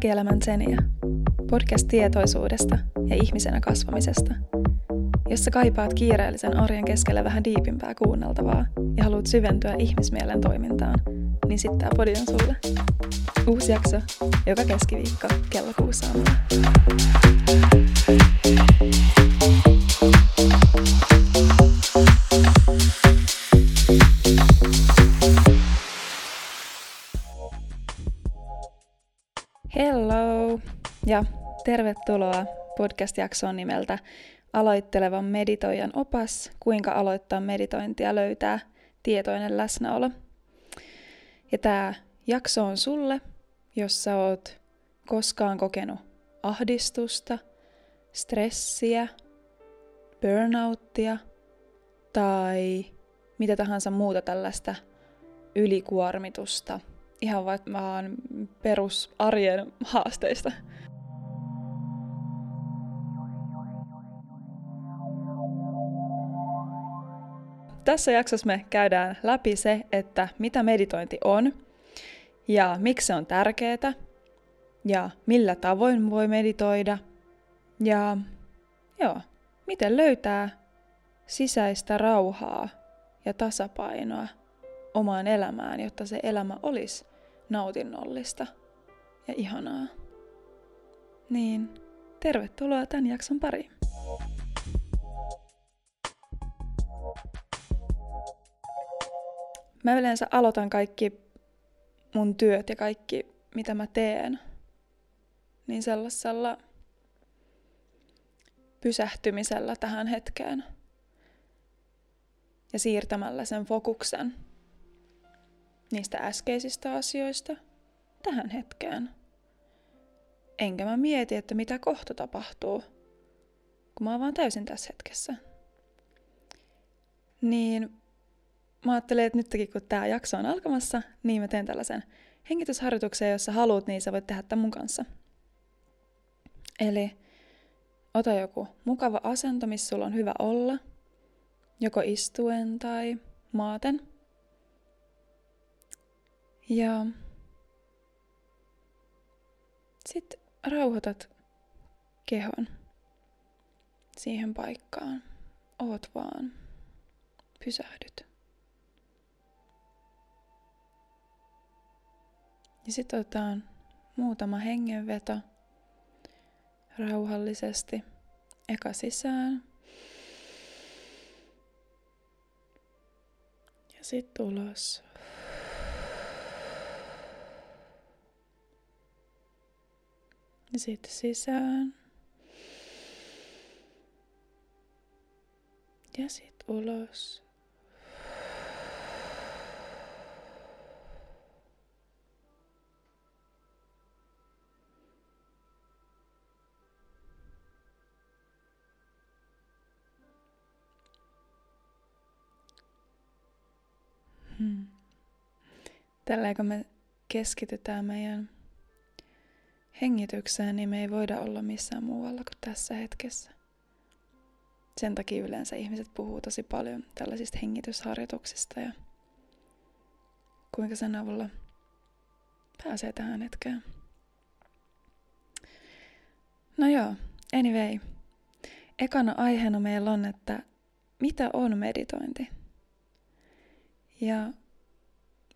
Arkielämän Zenia. Podcast tietoisuudesta ja ihmisenä kasvamisesta. Jos sä kaipaat kiireellisen arjen keskellä vähän diipimpää kuunneltavaa ja haluat syventyä ihmismielen toimintaan, niin sitten tää podi on sulle. Uusi jakso joka keskiviikko kello kuusi aamulla. Tervetuloa podcast-jaksoon nimeltä Aloittelevan meditoijan opas, kuinka aloittaa meditointia löytää tietoinen läsnäolo. Ja tämä jakso on sulle, jos sä oot koskaan kokenut ahdistusta, stressiä, burnouttia tai mitä tahansa muuta tällaista ylikuormitusta – ihan vaan perusarjen haasteista. Tässä jaksossa me käydään läpi se, että mitä meditointi on ja miksi se on tärkeää ja millä tavoin voi meditoida ja joo, miten löytää sisäistä rauhaa ja tasapainoa omaan elämään, jotta se elämä olisi nautinnollista ja ihanaa. Niin, tervetuloa tämän jakson pariin. Mä yleensä aloitan kaikki mun työt ja kaikki, mitä mä teen, niin sellaisella pysähtymisellä tähän hetkeen ja siirtämällä sen fokuksen niistä äskeisistä asioista tähän hetkeen. Enkä mä mieti, että mitä kohta tapahtuu, kun mä oon vaan täysin tässä hetkessä. Niin mä ajattelin, että nytkin kun tämä jakso on alkamassa, niin mä teen tällaisen hengitysharjoituksen, jos sä haluat, niin sä voit tehdä tämän mun kanssa. Eli ota joku mukava asento, missä sulla on hyvä olla, joko istuen tai maaten – ja sitten rauhoitat kehon siihen paikkaan. Oot vaan. Pysähdyt. Ja sitten otetaan muutama hengenveto rauhallisesti. Eka sisään. Ja sitten ulos. Ja sitten sisään. Ja sitten ulos. Tällä kun me keskitytään meidän hengitykseen, niin me ei voida olla missään muualla kuin tässä hetkessä. Sen takia yleensä ihmiset puhuu tosi paljon tällaisista hengitysharjoituksista ja kuinka sen avulla pääsee tähän hetkeen. No joo, anyway. Ekana aiheena meillä on, että mitä on meditointi? Ja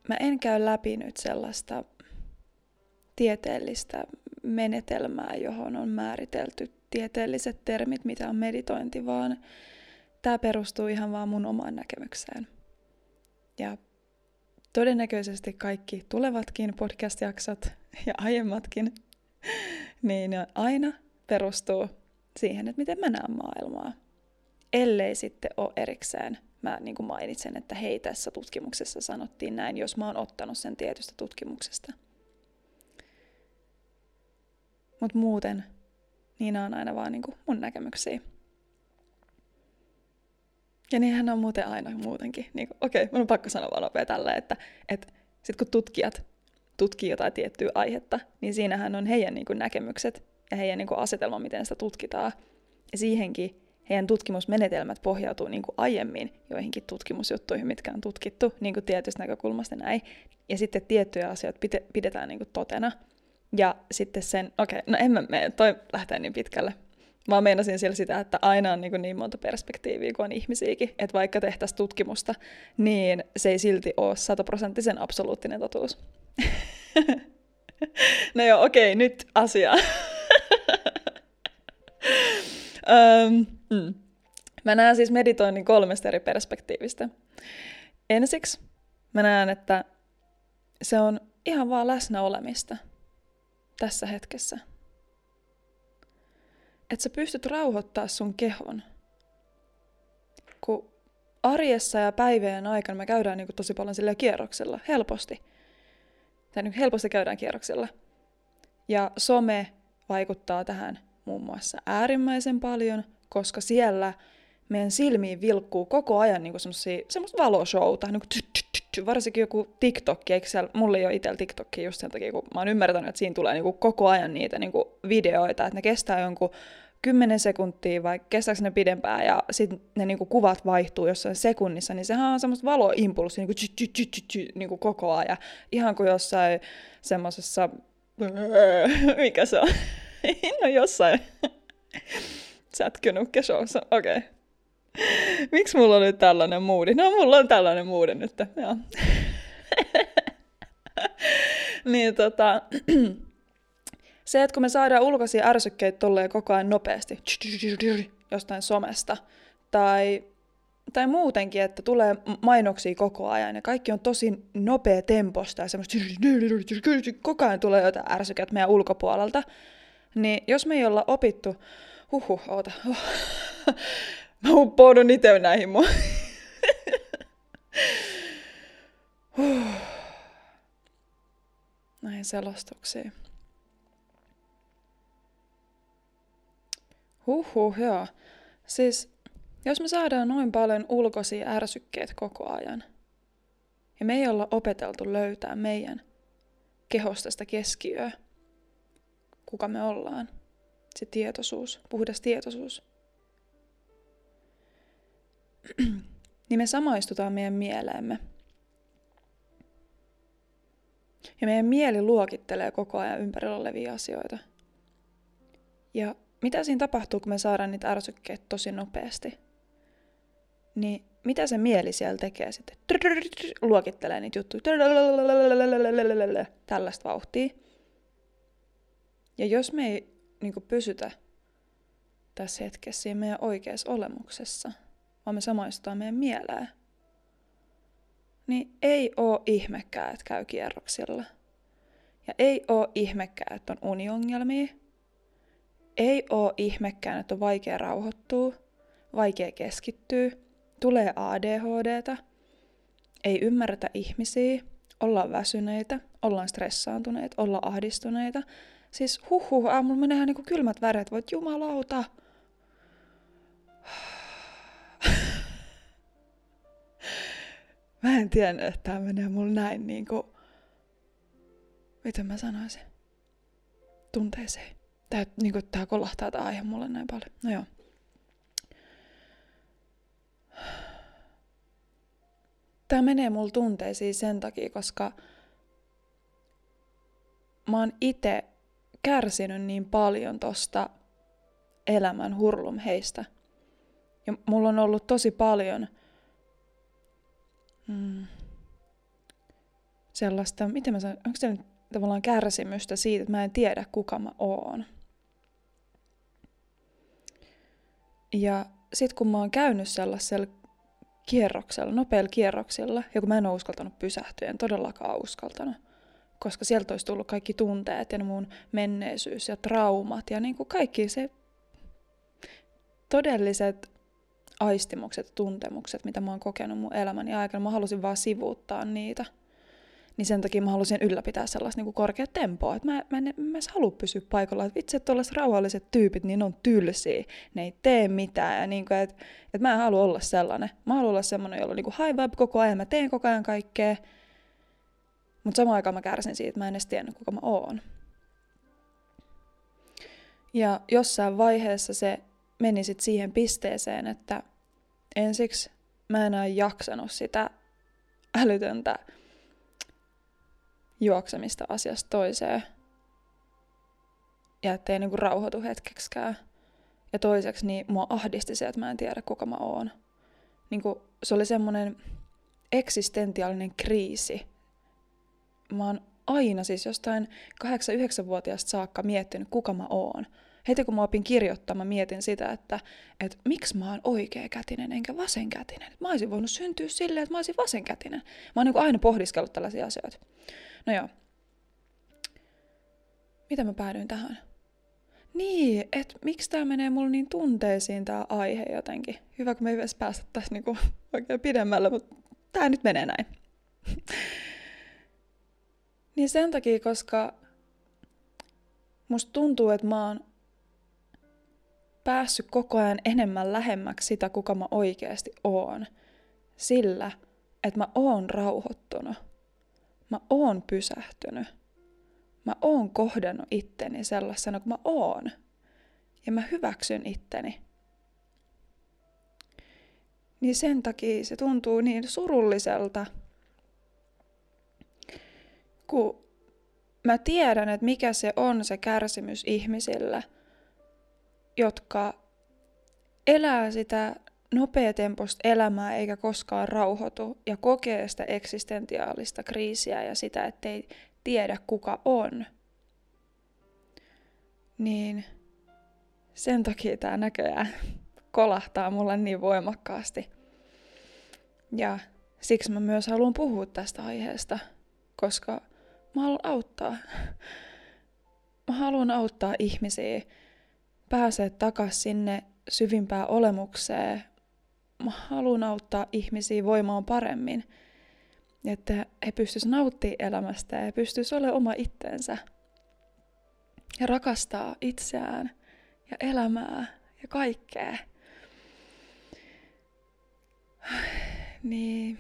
mä en käy läpi nyt sellaista tieteellistä menetelmää, johon on määritelty tieteelliset termit, mitä on meditointi, vaan tämä perustuu ihan vaan mun omaan näkemykseen. Ja todennäköisesti kaikki tulevatkin podcast-jaksot ja aiemmatkin, niin aina perustuu siihen, että miten mä näen maailmaa. Ellei sitten ole erikseen, mä niin kuin mainitsen, että hei tässä tutkimuksessa sanottiin näin, jos mä oon ottanut sen tietystä tutkimuksesta – mutta muuten niin on aina vaan niinku mun näkemyksiä. Ja niinhän on muuten aina muutenkin. Niinku, Okei, okay, mun on pakko sanoa vaan nopea tällä, että et sit kun tutkijat tutkii jotain tiettyä aihetta, niin siinähän on heidän niinku näkemykset ja heidän niinku asetelma, miten sitä tutkitaan. Ja siihenkin heidän tutkimusmenetelmät pohjautuu niin kuin aiemmin joihinkin tutkimusjuttuihin, mitkä on tutkittu niin kuin tietystä näkökulmasta näin. Ja sitten tiettyjä asioita pidetään niin kuin totena. Ja sitten sen, okei, okay, no en mä mene, toi lähtee niin pitkälle. Mä meinasin siellä sitä, että aina on niin, niin monta perspektiiviä kuin on ihmisiäkin, että vaikka tehtäisiin tutkimusta, niin se ei silti ole sataprosenttisen absoluuttinen totuus. no joo, okei, okay, nyt asia. um, mm. Mä näen siis meditoinnin kolmesta eri perspektiivistä. Ensiksi mä näen, että se on ihan vaan läsnä olemista tässä hetkessä. Että sä pystyt rauhoittaa sun kehon. Kun arjessa ja päivien aikana me käydään niin tosi paljon sillä kierroksella, helposti. Tai niin helposti käydään kierroksella. Ja some vaikuttaa tähän muun muassa äärimmäisen paljon, koska siellä meidän silmiin vilkkuu koko ajan niin semmoista valoshowta, niin kuin varsinkin joku TikTok, eikö siellä, mulla ei ole itsellä TikTokia just sen takia, kun mä oon ymmärtänyt, että siinä tulee niin kuin koko ajan niitä niin kuin videoita, että ne kestää jonkun 10 sekuntia vai kestääkö ne pidempään ja sitten ne niinku kuvat vaihtuu jossain sekunnissa, niin sehän on semmoista valoimpulssia niinku, niinku koko ajan. Ihan kuin jossain semmoisessa, mikä se on, no jossain sätkynukkeshowssa, okei. Okay. Miksi mulla on nyt tällainen moodi? No, mulla on tällainen moodi nyt. Joo. niin tota, se, että kun me saadaan ulkoisia ärsykkeitä tolleen koko ajan nopeasti jostain somesta, tai, tai muutenkin, että tulee mainoksia koko ajan, ja kaikki on tosi nopea temposta, ja semmoista koko ajan tulee jotain ärsykkeitä meidän ulkopuolelta, niin jos me ei olla opittu, huhu, oota, oh. Mä uppoudun itse näihin mun. Näihin selostuksiin. Huhhuh, joo. Siis, jos me saadaan noin paljon ulkoisia ärsykkeitä koko ajan, ja me ei olla opeteltu löytää meidän kehosta sitä keskiöä, kuka me ollaan, se tietoisuus, puhdas tietoisuus, niin me samaistutaan meidän mieleemme. Ja meidän mieli luokittelee koko ajan ympärillä olevia asioita. Ja mitä siinä tapahtuu, kun me saadaan niitä ärsykkeitä tosi nopeasti? Niin mitä se mieli siellä tekee sitten? Luokittelee niitä juttuja. Tällaista vauhtia. Ja jos me ei niin pysytä tässä hetkessä siinä meidän oikeassa olemuksessa – vaan me samaistutaan meidän mieleen, niin ei oo ihmekään, että käy kierroksilla. Ja ei oo ihmekään, että on uniongelmia. Ei oo ihmekään, että on vaikea rauhoittua, vaikea keskittyä, tulee ADHDtä, ei ymmärretä ihmisiä, ollaan väsyneitä, ollaan stressaantuneita, ollaan ahdistuneita. Siis huh huh, aamulla menee ihan niin kylmät väret, voit jumalauta. mä en tiennyt, että tämä menee mulle näin niin kuin, miten mä sanoisin, tunteeseen. Tää, niin kuin, tää kolahtaa tää aihe mulle näin paljon. No joo. Tää menee mulle tunteisiin sen takia, koska mä oon itse kärsinyt niin paljon tosta elämän hurlum heistä. Ja mulla on ollut tosi paljon – mm, sellaista, miten mä sanon, onko se nyt tavallaan kärsimystä siitä, että mä en tiedä kuka mä oon. Ja sit kun mä oon käynyt sellaisella kierroksella, nopealla kierroksella, ja kun mä en ole uskaltanut pysähtyä, en todellakaan uskaltanut, koska sieltä olisi tullut kaikki tunteet ja mun menneisyys ja traumat ja niin kuin kaikki se todelliset aistimukset ja tuntemukset, mitä mä oon kokenut mun elämäni aikana. Mä halusin vaan sivuuttaa niitä. Niin sen takia mä halusin ylläpitää sellaista niin korkeat tempoa. Että mä, mä, en, mä en halua pysyä paikalla. Vitsi, että rauhalliset tyypit, niin ne on tylsiä. Ne ei tee mitään. Ja niin kuin, että, että mä en halua olla sellainen. Mä haluan olla sellainen, jolla on niin high vibe koko ajan. Mä teen koko ajan kaikkea. Mutta samaan aikaan mä kärsin siitä, mä en edes tiennyt, kuka mä oon. Ja jossain vaiheessa se meni sitten siihen pisteeseen, että ensiksi mä en enää jaksanut sitä älytöntä juoksemista asiasta toiseen. ja ettei niinku rauhoitu hetkeksikään. Ja toiseksi niin mua ahdisti se, että mä en tiedä kuka mä oon. Niinku, se oli semmoinen eksistentiaalinen kriisi. Mä oon aina siis jostain 8-9-vuotiaasta saakka miettinyt, kuka mä oon. Heti kun mä opin kirjoittamaan, mä mietin sitä, että, että miksi mä oon oikeakätinen enkä vasenkätinen. Mä olisin voinut syntyä silleen, että mä olisin vasenkätinen. Mä oon niin aina pohdiskellut tällaisia asioita. No joo. Mitä mä päädyin tähän? Niin, että miksi tämä menee mulle niin tunteisiin tämä aihe jotenkin. Hyvä, kun me ei edes päästä tässä niinku oikein pidemmälle, mutta tämä nyt menee näin. Niin sen takia, koska musta tuntuu, että mä oon päässyt koko ajan enemmän lähemmäksi sitä, kuka mä oikeasti oon. Sillä, että mä oon rauhoittunut. Mä oon pysähtynyt. Mä oon kohdannut itteni sellaisena kuin mä oon. Ja mä hyväksyn itteni. Niin sen takia se tuntuu niin surulliselta, kun mä tiedän, että mikä se on se kärsimys ihmisillä – jotka elää sitä nopeatempoista elämää eikä koskaan rauhoitu ja kokee sitä eksistentiaalista kriisiä ja sitä, ettei tiedä kuka on, niin sen takia tämä näköjään kolahtaa mulle niin voimakkaasti. Ja siksi mä myös haluan puhua tästä aiheesta, koska mä haluan auttaa. Mä haluan auttaa ihmisiä pääsee takaisin sinne syvimpään olemukseen. Mä haluan auttaa ihmisiä voimaan paremmin. Että he pystyisivät nauttimaan elämästä ja pystyisivät olemaan oma itsensä. Ja rakastaa itseään ja elämää ja kaikkea. Niin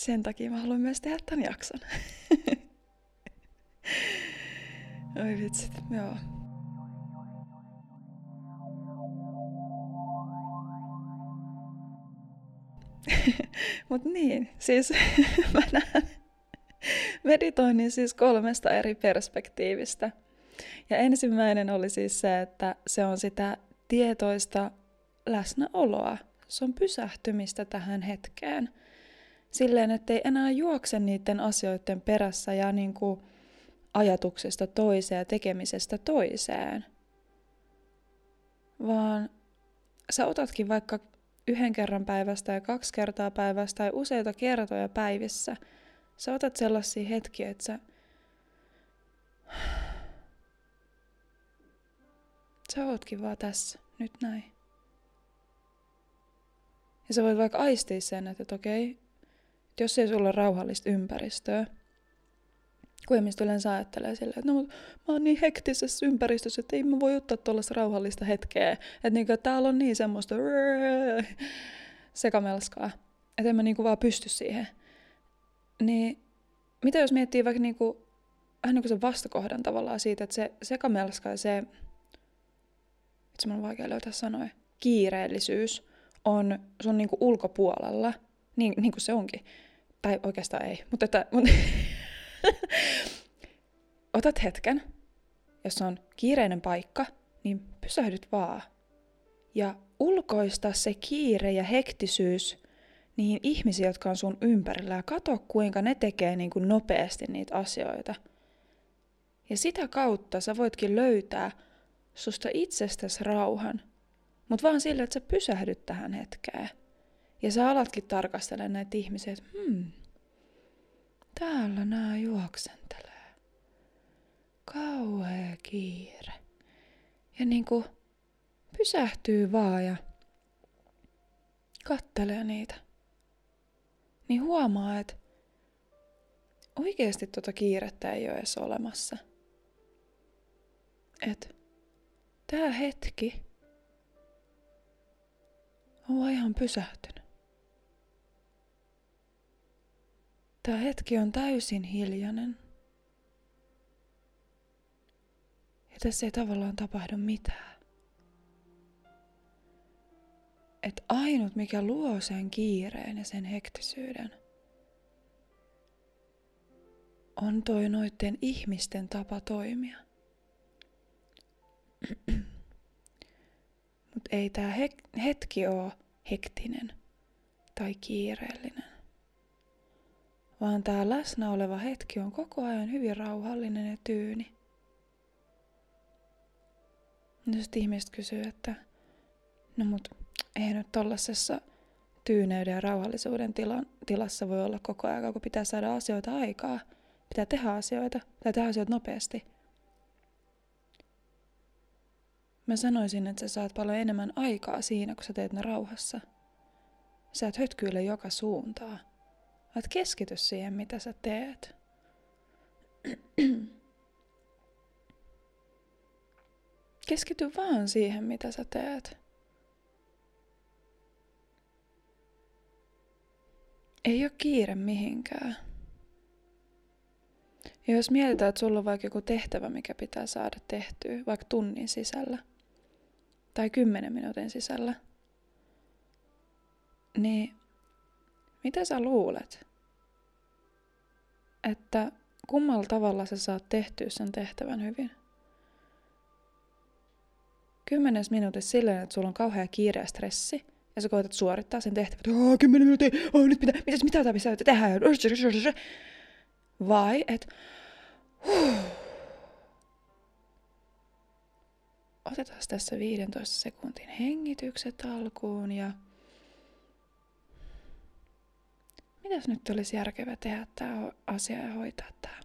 sen takia mä haluan myös tehdä tämän jakson. Oi vitsit, joo. Mutta niin, siis mä näen meditoinnin siis kolmesta eri perspektiivistä. Ja ensimmäinen oli siis se, että se on sitä tietoista läsnäoloa. Se on pysähtymistä tähän hetkeen. Silleen, ettei enää juokse niiden asioiden perässä ja niin kuin ajatuksesta toiseen ja tekemisestä toiseen. Vaan sä otatkin vaikka yhden kerran päivästä ja kaksi kertaa päivästä tai useita kertoja päivissä, sä otat sellaisia hetkiä, että sä, sä ootkin vaan tässä, nyt näin. Ja sä voit vaikka aistia sen, että, että okei, että jos ei sulla ole rauhallista ympäristöä, kun ihmiset yleensä ajattelee silleen, että no, mä oon niin hektisessä ympäristössä, että ei mä voi ottaa tuollaista rauhallista hetkeä. Että niinku, täällä on niin semmoista sekamelskaa, että en mä niinku vaan pysty siihen. Niin mitä jos miettii vaikka niinku, vähän niin kuin sen vastakohdan tavallaan siitä, että se sekamelska ja se, itse mun on vaikea löytää sanoja, kiireellisyys on sun niinku ulkopuolella, niin, niin kuin se onkin. Tai oikeastaan ei, mutta, että, mutta Otat hetken, jos on kiireinen paikka, niin pysähdyt vaan. Ja ulkoista se kiire ja hektisyys niihin ihmisiin, jotka on sun ympärillä ja katso, kuinka ne tekee niin kuin nopeasti niitä asioita. Ja sitä kautta sä voitkin löytää susta itsestäsi rauhan, mutta vaan sillä, että sä pysähdyt tähän hetkeen. Ja sä alatkin tarkastella näitä ihmisiä, että hmm, Täällä nää juoksentelee. Kauhea kiire. Ja niinku pysähtyy vaan ja kattelee niitä. Niin huomaa, että oikeasti tota kiirettä ei ole edes olemassa. että tää hetki on ihan pysähtynyt. Tämä hetki on täysin hiljainen. Ja tässä ei tavallaan tapahdu mitään. Et ainut mikä luo sen kiireen ja sen hektisyyden on toi noiden ihmisten tapa toimia. Mutta ei tämä he- hetki ole hektinen tai kiireellinen, vaan tämä läsnä oleva hetki on koko ajan hyvin rauhallinen ja tyyni. Jos ihmiset kysyy, että no mut eihän nyt tollasessa tyyneyden ja rauhallisuuden tila, tilassa voi olla koko ajan, kun pitää saada asioita aikaa. Pitää tehdä asioita, pitää tehdä asioita nopeasti. Mä sanoisin, että sä saat paljon enemmän aikaa siinä, kun sä teet ne rauhassa. Sä et hötkyile joka suuntaa. Et keskity siihen, mitä sä teet. Keskity vaan siihen, mitä sä teet. Ei ole kiire mihinkään. Ja jos mietitään, että sulla on vaikka joku tehtävä, mikä pitää saada tehtyä, vaikka tunnin sisällä, tai kymmenen minuutin sisällä, niin mitä sä luulet? Että kummalla tavalla sä saat tehtyä sen tehtävän hyvin? Kymmenes minuutissa silleen, että sulla on kauhea kiire ja stressi, ja sä koetat suorittaa sen tehtävän, että kymmenen minuuttia, oh, nyt pitää, mitä, mitä tämä pitää tehdä? Vai, että huh, otetaan tässä 15 sekuntin hengitykset alkuun ja mitäs nyt olisi järkevä tehdä tämä asia ja hoitaa tämä.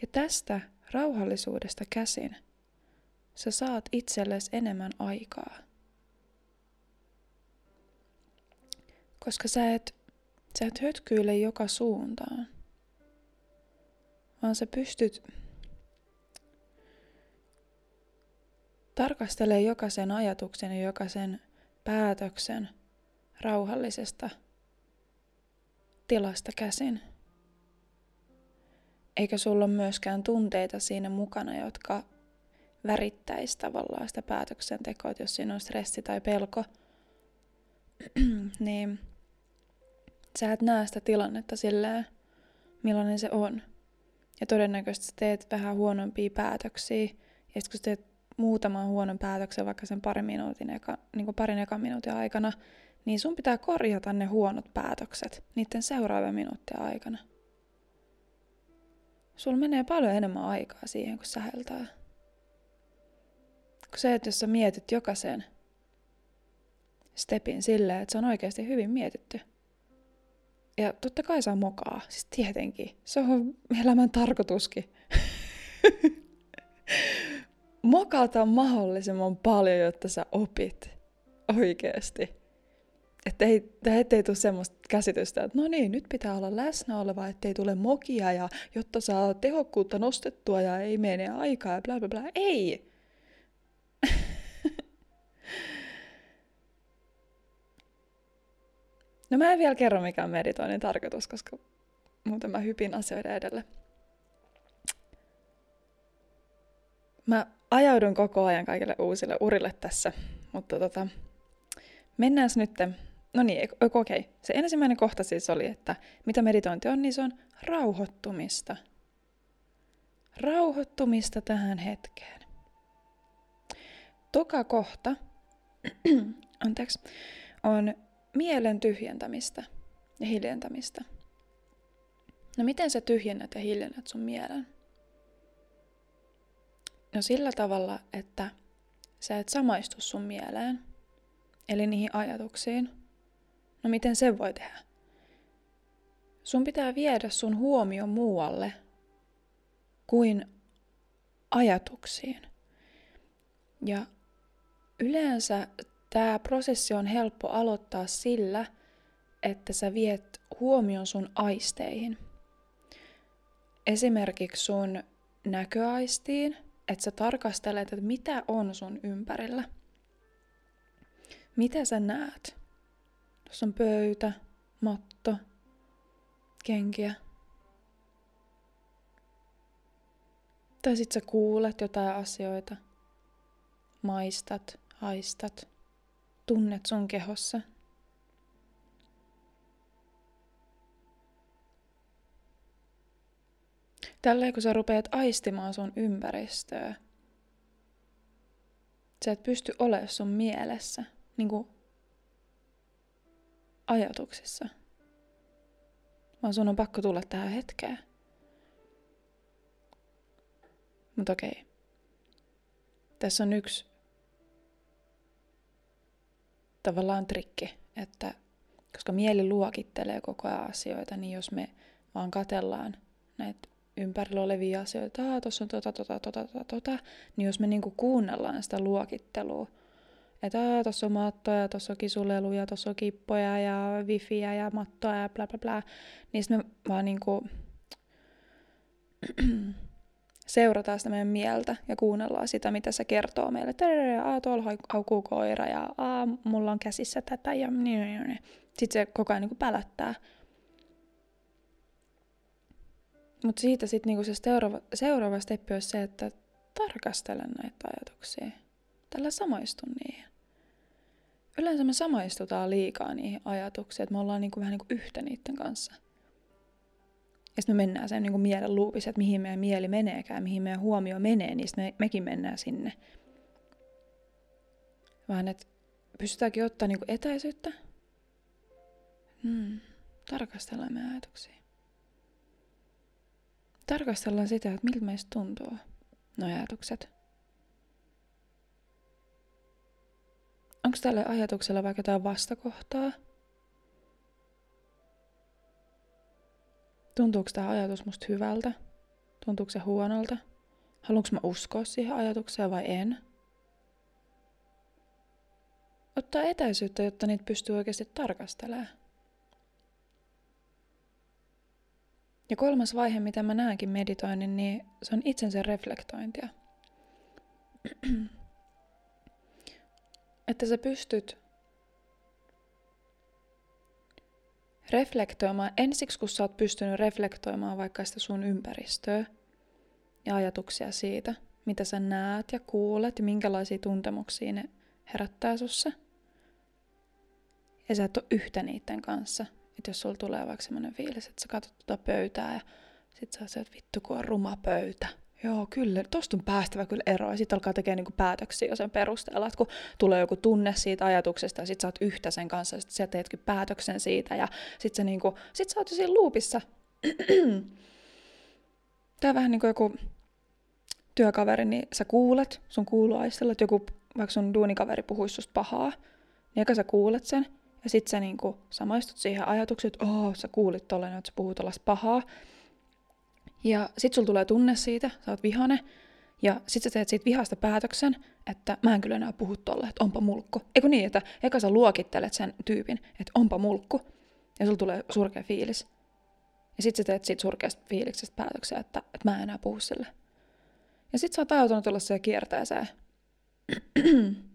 Ja tästä rauhallisuudesta käsin sä saat itsellesi enemmän aikaa. Koska sä et, sä et hötkyile joka suuntaan, vaan sä pystyt tarkastelee jokaisen ajatuksen ja jokaisen päätöksen rauhallisesta tilasta käsin. Eikä sulla ole myöskään tunteita siinä mukana, jotka värittäisi tavallaan sitä päätöksentekoa, että jos siinä on stressi tai pelko, niin sä et näe sitä tilannetta silleen, millainen se on. Ja todennäköisesti sä teet vähän huonompia päätöksiä, ja sitten kun sä teet muutaman huonon päätöksen vaikka sen parin, minuutin eka, niin kuin parin ekan minuutin aikana, niin sun pitää korjata ne huonot päätökset niiden seuraavien minuuttien aikana. Sulla menee paljon enemmän aikaa siihen, kun säheltää. Kun se, että jos sä mietit jokaisen stepin silleen, että se on oikeasti hyvin mietitty. Ja totta kai saa mokaa, siis tietenkin. Se on elämän tarkoituskin. mokata mahdollisimman paljon, jotta sä opit oikeasti. Että ei, ettei tule semmoista käsitystä, että no niin, nyt pitää olla läsnä oleva, ettei tule mokia ja jotta saa tehokkuutta nostettua ja ei mene aikaa ja bla bla bla. Ei! no mä en vielä kerro mikä on meditoinnin tarkoitus, koska muuten mä hypin asioiden edelle. Mä ajaudun koko ajan kaikille uusille urille tässä, mutta tota, mennään nyt. No niin, okei. Okay. Se ensimmäinen kohta siis oli, että mitä meditointi on, niin se on rauhoittumista. Rauhoittumista tähän hetkeen. Toka kohta, anteeksi, on mielen tyhjentämistä ja hiljentämistä. No miten sä tyhjennät ja hiljennät sun mielen? No sillä tavalla, että sä et samaistu sun mieleen, eli niihin ajatuksiin. No miten se voi tehdä? Sun pitää viedä sun huomio muualle kuin ajatuksiin. Ja yleensä tämä prosessi on helppo aloittaa sillä, että sä viet huomion sun aisteihin. Esimerkiksi sun näköaistiin – että sä tarkastelet, että mitä on sun ympärillä. Mitä sä näet? Tuossa on pöytä, matto, kenkiä. Tai sit sä kuulet jotain asioita. Maistat, haistat, tunnet sun kehossa – Tälleen kun sä rupeat aistimaan sun ympäristöä, Sä et pysty olemaan sun mielessä, niin kuin ajatuksissa. Vaan sun on pakko tulla tähän hetkeen. Mutta okei. Tässä on yksi tavallaan trikki, että koska mieli luokittelee koko ajan asioita, niin jos me vaan katellaan näitä ympärillä olevia asioita, tuossa on tota, tota, tota, tota, tota, niin jos me niinku kuunnellaan sitä luokittelua, että tuossa on mattoja, tuossa on kisuleluja, tuossa on kippoja ja wifiä ja mattoa ja bla bla bla, niin sitten me vaan niinku seurataan sitä meidän mieltä ja kuunnellaan sitä, mitä se kertoo meille. Että tuolla haukuu koira ja aa, mulla on käsissä tätä ja niin, niin, niin. Sitten se koko ajan niin pälättää. Mutta siitä sitten niinku se seuraava, seuraava steppi olisi se, että tarkastelen näitä ajatuksia. Tällä samaistun niihin. Yleensä me samaistutaan liikaa niihin ajatuksiin, että me ollaan niinku vähän niinku yhtä niiden kanssa. Ja sitten me mennään sen niinku mielen luupissa, että mihin meidän mieli meneekään, mihin meidän huomio menee, niin me, mekin mennään sinne. Vaan että pystytäänkin ottaa niinku etäisyyttä. Hmm, tarkastellaan meidän ajatuksia tarkastellaan sitä, että miltä meistä tuntuu nuo ajatukset. Onko tälle ajatukselle vaikka jotain vastakohtaa? Tuntuuko tämä ajatus musta hyvältä? Tuntuuko se huonolta? Haluanko mä uskoa siihen ajatukseen vai en? Ottaa etäisyyttä, jotta niitä pystyy oikeasti tarkastelemaan. Ja kolmas vaihe, mitä mä näenkin meditoinnin, niin se on itsensä reflektointia. Että sä pystyt reflektoimaan, ensiksi kun sä oot pystynyt reflektoimaan vaikka sitä sun ympäristöä ja ajatuksia siitä, mitä sä näet ja kuulet ja minkälaisia tuntemuksia ne herättää sussa. Ja sä et ole yhtä niiden kanssa, että jos sulla tulee vaikka semmoinen fiilis, että sä katsot tuota pöytää ja sit sä oot että vittu kun on ruma pöytä. Joo, kyllä, tosta on päästävä kyllä eroa. Ja sitten alkaa tekemään niinku päätöksiä jo sen perusteella, että kun tulee joku tunne siitä ajatuksesta ja sit sä oot yhtä sen kanssa, ja sit sä teetkin päätöksen siitä ja sit sä, niinku, sit sä oot jo siinä loopissa. Tää vähän niin kuin joku työkaveri, niin sä kuulet, sun kuuluu aistella, että joku, vaikka sun duunikaveri puhuisi susta pahaa, niin eka sä kuulet sen, ja sit sä niinku samaistut siihen ajatukseen, että oh, sä kuulit tolleen, että sä puhut pahaa. Ja sit sulla tulee tunne siitä, sä oot vihane. Ja sit sä teet siitä vihasta päätöksen, että mä en kyllä enää puhu tolle, että onpa mulkku. Eikö niin, että eka sä luokittelet sen tyypin, että onpa mulkku. Ja sulla tulee surkea fiilis. Ja sit sä teet siitä surkeasta fiiliksestä päätöksen, että, että mä en enää puhu sille. Ja sit sä oot ajautunut tuollaiseen kierteeseen.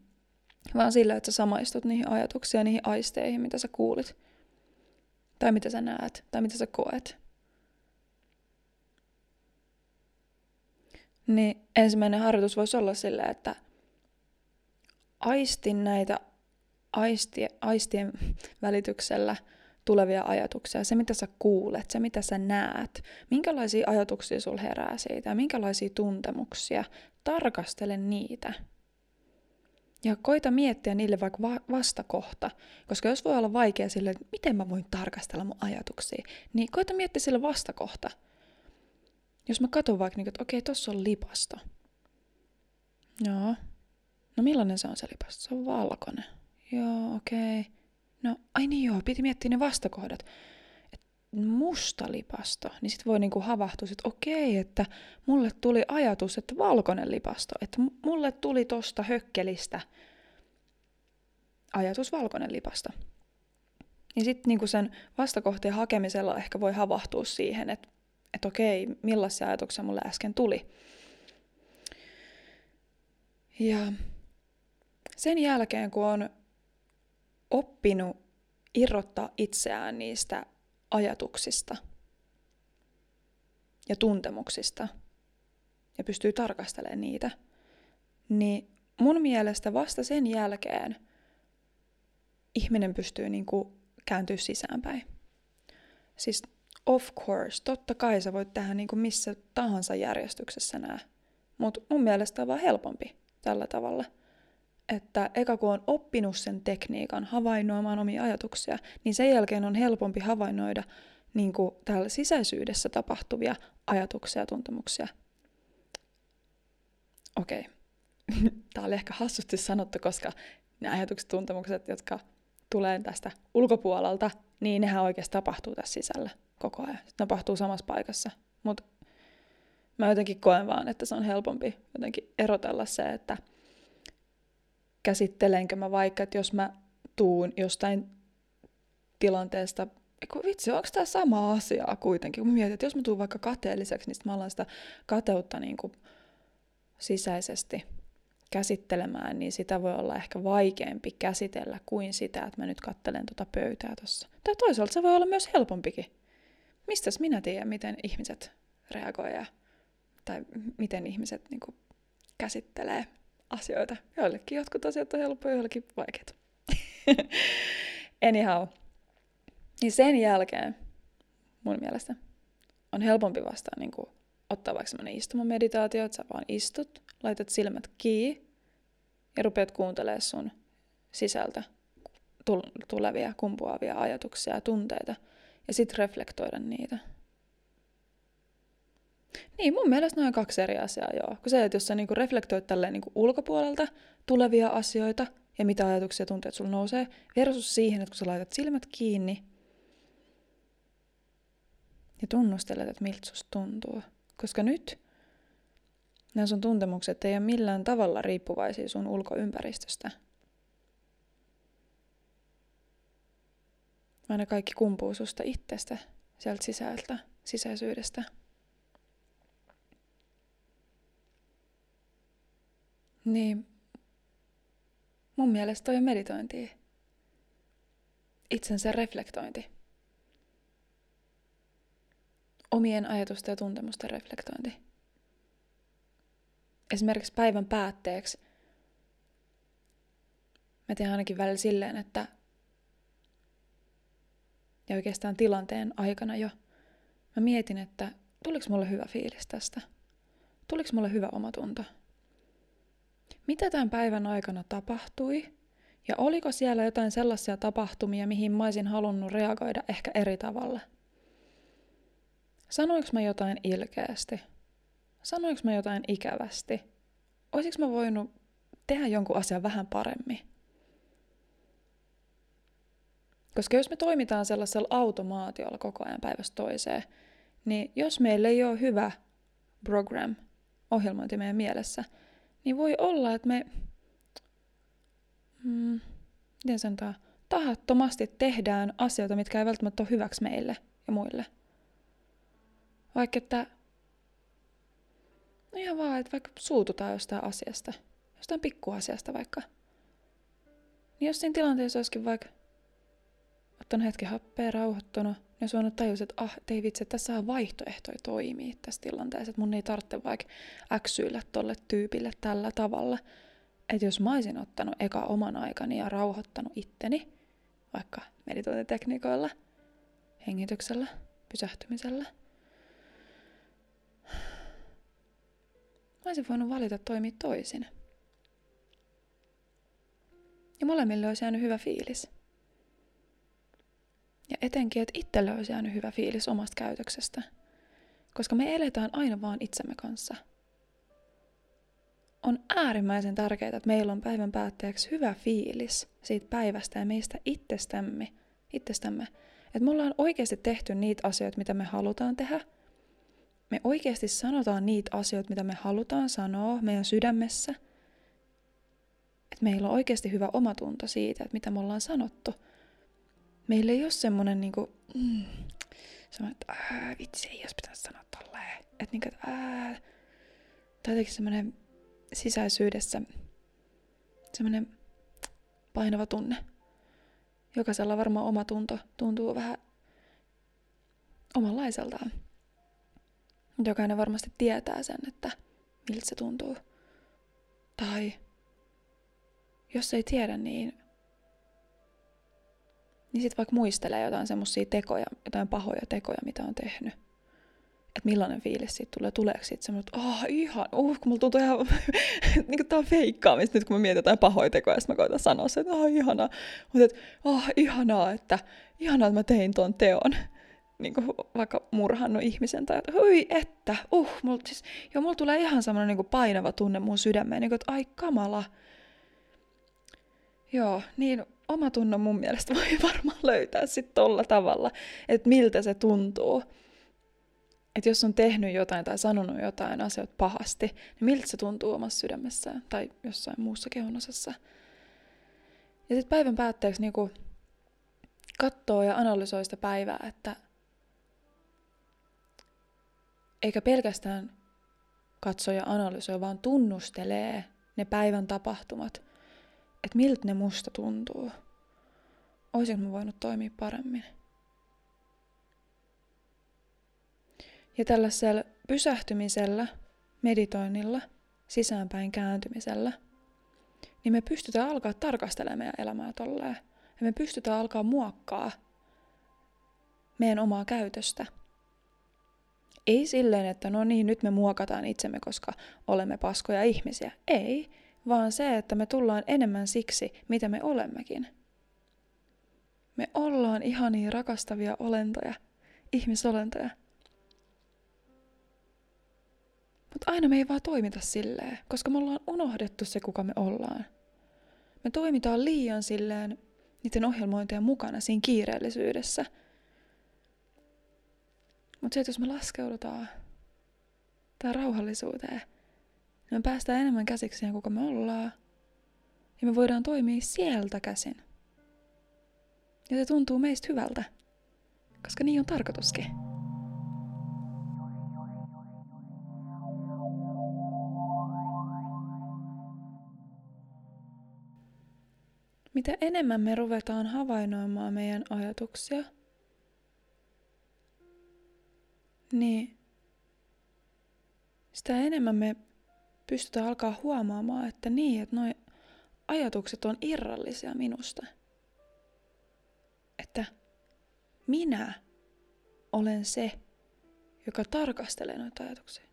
vaan sillä, että sä samaistut niihin ajatuksiin ja niihin aisteihin, mitä sä kuulit. Tai mitä sä näet, tai mitä sä koet. Niin ensimmäinen harjoitus voisi olla sillä, että aistin näitä aistie, aistien välityksellä tulevia ajatuksia, se mitä sä kuulet, se mitä sä näet, minkälaisia ajatuksia sul herää siitä, minkälaisia tuntemuksia, tarkastele niitä – ja koita miettiä niille vaikka va- vastakohta, koska jos voi olla vaikea sille, että miten mä voin tarkastella mun ajatuksia, niin koita miettiä sille vastakohta. Jos mä katson vaikka, niin, että okei, tossa on lipasto. Joo. No millainen se on se lipasto? Se on valkoinen. Joo, okei. No, ai niin joo, piti miettiä ne vastakohdat musta lipasto, niin sitten voi niinku havahtua, että okei, että mulle tuli ajatus, että valkoinen lipasto, että mulle tuli tosta hökkelistä ajatus valkoinen lipasto. Niin sitten niinku sen vastakohteen hakemisella ehkä voi havahtua siihen, että, että okei, millaisia ajatuksia mulle äsken tuli. Ja sen jälkeen, kun on oppinut irrottaa itseään niistä ajatuksista ja tuntemuksista ja pystyy tarkastelemaan niitä, niin mun mielestä vasta sen jälkeen ihminen pystyy niin kuin kääntyä sisäänpäin. Siis of course, totta kai sä voit tehdä niin kuin missä tahansa järjestyksessä nää, mutta mun mielestä on vaan helpompi tällä tavalla. että eka kun on oppinut sen tekniikan havainnoimaan omia ajatuksia, niin sen jälkeen on helpompi havainnoida niin kuin täällä sisäisyydessä tapahtuvia ajatuksia ja tuntemuksia. Okei. Okay. Tämä oli ehkä hassusti sanottu, koska ne ajatukset, tuntemukset, jotka tulee tästä ulkopuolelta, niin nehän oikeasti tapahtuu tässä sisällä koko ajan. Se tapahtuu samassa paikassa. Mutta mä jotenkin koen vaan, että se on helpompi jotenkin erotella se, että käsittelenkö mä vaikka, että jos mä tuun jostain tilanteesta, kun vitsi, onko tämä sama asia kuitenkin, kun mä mietin, että jos mä tuun vaikka kateelliseksi, niin mä alan sitä kateutta niin kuin sisäisesti käsittelemään, niin sitä voi olla ehkä vaikeampi käsitellä kuin sitä, että mä nyt kattelen tuota pöytää tuossa. Tai toisaalta se voi olla myös helpompikin. Mistäs minä tiedän, miten ihmiset reagoivat tai miten ihmiset niin kuin, käsittelee asioita. Joillekin jotkut asiat on helppoja, joillekin vaikeita. Anyhow. Niin sen jälkeen mun mielestä on helpompi vastaan niin kuin, ottaa vaikka semmoinen istumameditaatio, että sä vaan istut, laitat silmät kiinni ja rupeat kuuntelemaan sun sisältä tulevia kumpuavia ajatuksia ja tunteita ja sitten reflektoida niitä. Niin, mun mielestä noin kaksi eri asiaa, joo. Kun se, että jos sä niinku reflektoit tälleen niinku ulkopuolelta tulevia asioita ja mitä ajatuksia ja tunteet sulla nousee, versus siihen, että kun sä laitat silmät kiinni ja tunnustelet, että miltä susta tuntuu. Koska nyt nämä sun tuntemukset ei ole millään tavalla riippuvaisia sun ulkoympäristöstä. Ne kaikki kumpuu susta itsestä, sieltä sisältä, sisäisyydestä. Niin mun mielestä toi on meditointi. Itsensä reflektointi. Omien ajatusten ja tuntemusten reflektointi. Esimerkiksi päivän päätteeksi mä teen ainakin välillä silleen, että ja oikeastaan tilanteen aikana jo mä mietin, että tuliko mulle hyvä fiilis tästä? Tuliko mulle hyvä omatunto? mitä tämän päivän aikana tapahtui ja oliko siellä jotain sellaisia tapahtumia, mihin mä olisin halunnut reagoida ehkä eri tavalla. Sanoinko mä jotain ilkeästi? Sanoinko mä jotain ikävästi? Olisiko mä voinut tehdä jonkun asian vähän paremmin? Koska jos me toimitaan sellaisella automaatiolla koko ajan päivästä toiseen, niin jos meillä ei ole hyvä program, ohjelmointi meidän mielessä, niin voi olla, että me, mm, miten sanotaan, tahattomasti tehdään asioita, mitkä ei välttämättä ole hyväksi meille ja muille. Vaikka että, no ihan vaan, että vaikka suututaan jostain asiasta, jostain pikkuasiasta vaikka. Niin jos siinä tilanteessa olisikin vaikka ottanut hetken happea, rauhoittunut, ja voinut tajus, että ah, ei vitsi, että tässä on vaihtoehtoja toimii tässä tilanteessa, että mun ei tarvitse vaikka äksyillä tolle tyypille tällä tavalla. Että jos mä olisin ottanut eka oman aikani ja rauhoittanut itteni, vaikka meditointitekniikoilla, hengityksellä, pysähtymisellä, mä olisin voinut valita toimia toisin. Ja molemmille olisi jäänyt hyvä fiilis. Ja etenkin, että itselle olisi jäänyt hyvä fiilis omasta käytöksestä. Koska me eletään aina vaan itsemme kanssa. On äärimmäisen tärkeää, että meillä on päivän päätteeksi hyvä fiilis siitä päivästä ja meistä itsestämme. itsestämme. Että me ollaan oikeasti tehty niitä asioita, mitä me halutaan tehdä. Me oikeasti sanotaan niitä asioita, mitä me halutaan sanoa meidän sydämessä. Että meillä on oikeasti hyvä omatunto siitä, että mitä me ollaan sanottu – meillä ei ole semmoinen niinku, mm, että ää, vitsi, ei jos pitäisi sanoa tolleen. Että niinku, että ää, tai jotenkin semmoinen sisäisyydessä semmoinen painava tunne. Jokaisella varmaan oma tunto tuntuu vähän omanlaiseltaan. Jokainen varmasti tietää sen, että miltä se tuntuu. Tai jos ei tiedä, niin niin sitten vaikka muistelee jotain semmoisia tekoja, jotain pahoja tekoja, mitä on tehnyt. että millainen fiilis siitä tulee, tuleeko siitä semmoinen, että oh, ihan, uh, kun mulla tuntuu ihan, niin kuin tää on feikkaamista nyt, kun mä mietin jotain pahoitekoja, ja mä koitan sanoa se, että oh, ihanaa, mutta että oh, ihanaa, että ihanaa, että mä tein tuon teon, niin kuin vaikka murhannut ihmisen, tai että hui, että, uh, mulla, siis, joo, mulla tulee ihan semmoinen niin painava tunne mun sydämeen, niin kuin, että ai kamala, Joo, niin oma tunno mun mielestä voi varmaan löytää sitten tolla tavalla, että miltä se tuntuu että jos on tehnyt jotain tai sanonut jotain asioita pahasti, niin miltä se tuntuu omassa sydämessään tai jossain muussa kehonosassa. Ja sitten päivän päätteeksi niinku katsoo ja analysoi sitä päivää, että eikä pelkästään katso ja analysoi, vaan tunnustelee ne päivän tapahtumat, että miltä ne musta tuntuu. Olisinko mä voinut toimia paremmin? Ja tällaisella pysähtymisellä, meditoinnilla, sisäänpäin kääntymisellä, niin me pystytään alkaa tarkastelemaan meidän elämää tolleen. Ja me pystytään alkaa muokkaa meidän omaa käytöstä. Ei silleen, että no niin, nyt me muokataan itsemme, koska olemme paskoja ihmisiä. Ei, vaan se, että me tullaan enemmän siksi, mitä me olemmekin. Me ollaan ihania rakastavia olentoja, ihmisolentoja – Mutta aina me ei vaan toimita silleen, koska me ollaan unohdettu se, kuka me ollaan. Me toimitaan liian silleen niiden ohjelmointien mukana siinä kiireellisyydessä. Mutta se, että jos me laskeudutaan tai rauhallisuuteen, niin me päästään enemmän käsiksi siihen, kuka me ollaan. Ja me voidaan toimia sieltä käsin. Ja se tuntuu meistä hyvältä, koska niin on tarkoituskin. mitä enemmän me ruvetaan havainnoimaan meidän ajatuksia, niin sitä enemmän me pystytään alkaa huomaamaan, että niin, että nuo ajatukset on irrallisia minusta. Että minä olen se, joka tarkastelee noita ajatuksia.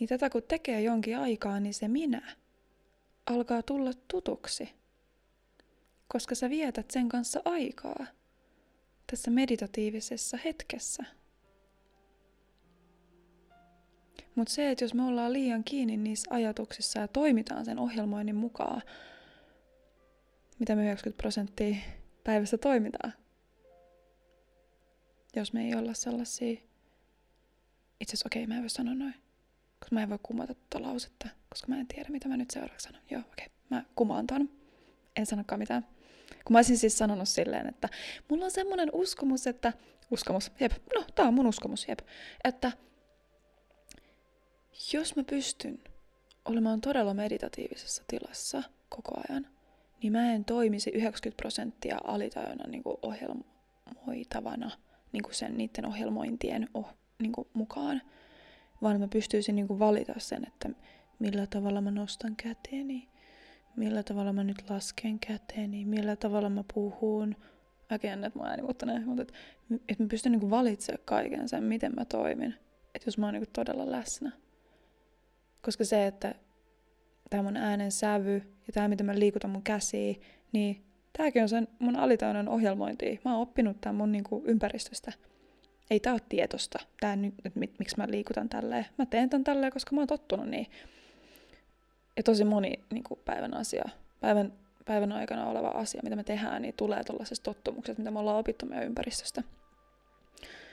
Niin tätä kun tekee jonkin aikaa, niin se minä alkaa tulla tutuksi, koska sä vietät sen kanssa aikaa tässä meditatiivisessa hetkessä. Mutta se, että jos me ollaan liian kiinni niissä ajatuksissa ja toimitaan sen ohjelmoinnin mukaan, mitä me 90 prosenttia päivässä toimitaan, jos me ei olla sellaisia, itse asiassa okei, okay, mä en voi sanoa noin, koska mä en voi kumata tuota lausetta, koska mä en tiedä, mitä mä nyt seuraavaksi sanon. Joo, okei, okay. mä kumaan ton. En sanokaan mitään. Kun mä olisin siis sanonut silleen, että mulla on semmoinen uskomus, että... Uskomus, jep. No, tää on mun uskomus, jep. Että jos mä pystyn olemaan todella meditatiivisessa tilassa koko ajan, niin mä en toimisi 90 prosenttia alitajona niin kuin ohjelmoitavana niin kuin sen niiden ohjelmointien oh, niin kuin mukaan, vaan mä pystyisin niin kuin valita sen, että millä tavalla mä nostan käteeni, millä tavalla mä nyt lasken käteeni, millä tavalla mä puhun. Again, että mä ääni, mutta näin, mutta että, että mä pystyn niinku valitsemaan kaiken sen, miten mä toimin. Että jos mä oon niinku todella läsnä. Koska se, että tämä mun äänen sävy ja tämä, miten mä liikutan mun käsiä, niin tämäkin on sen mun alitaunnan ohjelmointi. Mä oon oppinut tämän mun niinku ympäristöstä. Ei tää ole tietosta, tää nyt, että miksi mä liikutan tälleen. Mä teen tän tälleen, koska mä oon tottunut niin ja tosi moni niin kuin päivän asia, päivän, päivän aikana oleva asia, mitä me tehdään, niin tulee tuollaisesta tottumuksesta, mitä me ollaan opittu meidän ympäristöstä.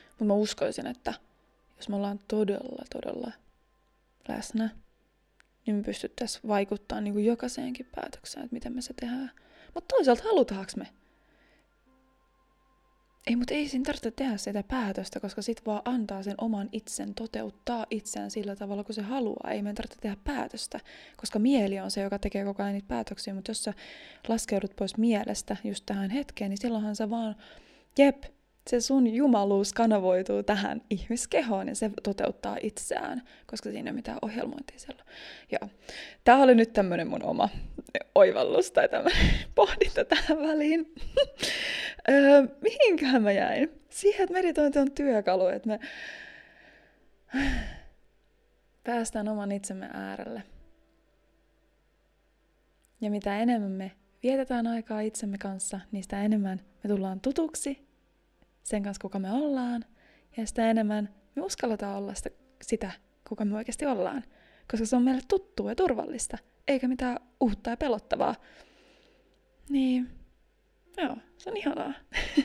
Mutta mä uskoisin, että jos me ollaan todella, todella läsnä, niin me pystyttäisiin vaikuttaa niin kuin jokaiseenkin päätökseen, että miten me se tehdään. Mutta toisaalta halutaanko me ei, mutta ei siinä tarvitse tehdä sitä päätöstä, koska sit vaan antaa sen oman itsen toteuttaa itseään sillä tavalla, kun se haluaa. Ei meidän tarvitse tehdä päätöstä, koska mieli on se, joka tekee koko ajan niitä päätöksiä. Mutta jos sä laskeudut pois mielestä just tähän hetkeen, niin silloinhan sä vaan, jep, se sun jumaluus kanavoituu tähän ihmiskehoon ja se toteuttaa itseään, koska siinä ei mitään ohjelmointia siellä. Joo. Tämä oli nyt tämmöinen mun oma oivallus tai tämmöinen pohdinta tähän väliin. öö, mihinköhän mä jäin? siihen, että meditointi on työkalu, että me päästään oman itsemme äärelle. Ja mitä enemmän me vietetään aikaa itsemme kanssa, niin sitä enemmän me tullaan tutuksi sen kanssa, kuka me ollaan, ja sitä enemmän me uskalletaan olla sitä, sitä kuka me oikeasti ollaan, koska se on meille tuttua ja turvallista, eikä mitään uutta ja pelottavaa. Niin, joo, se on ihanaa.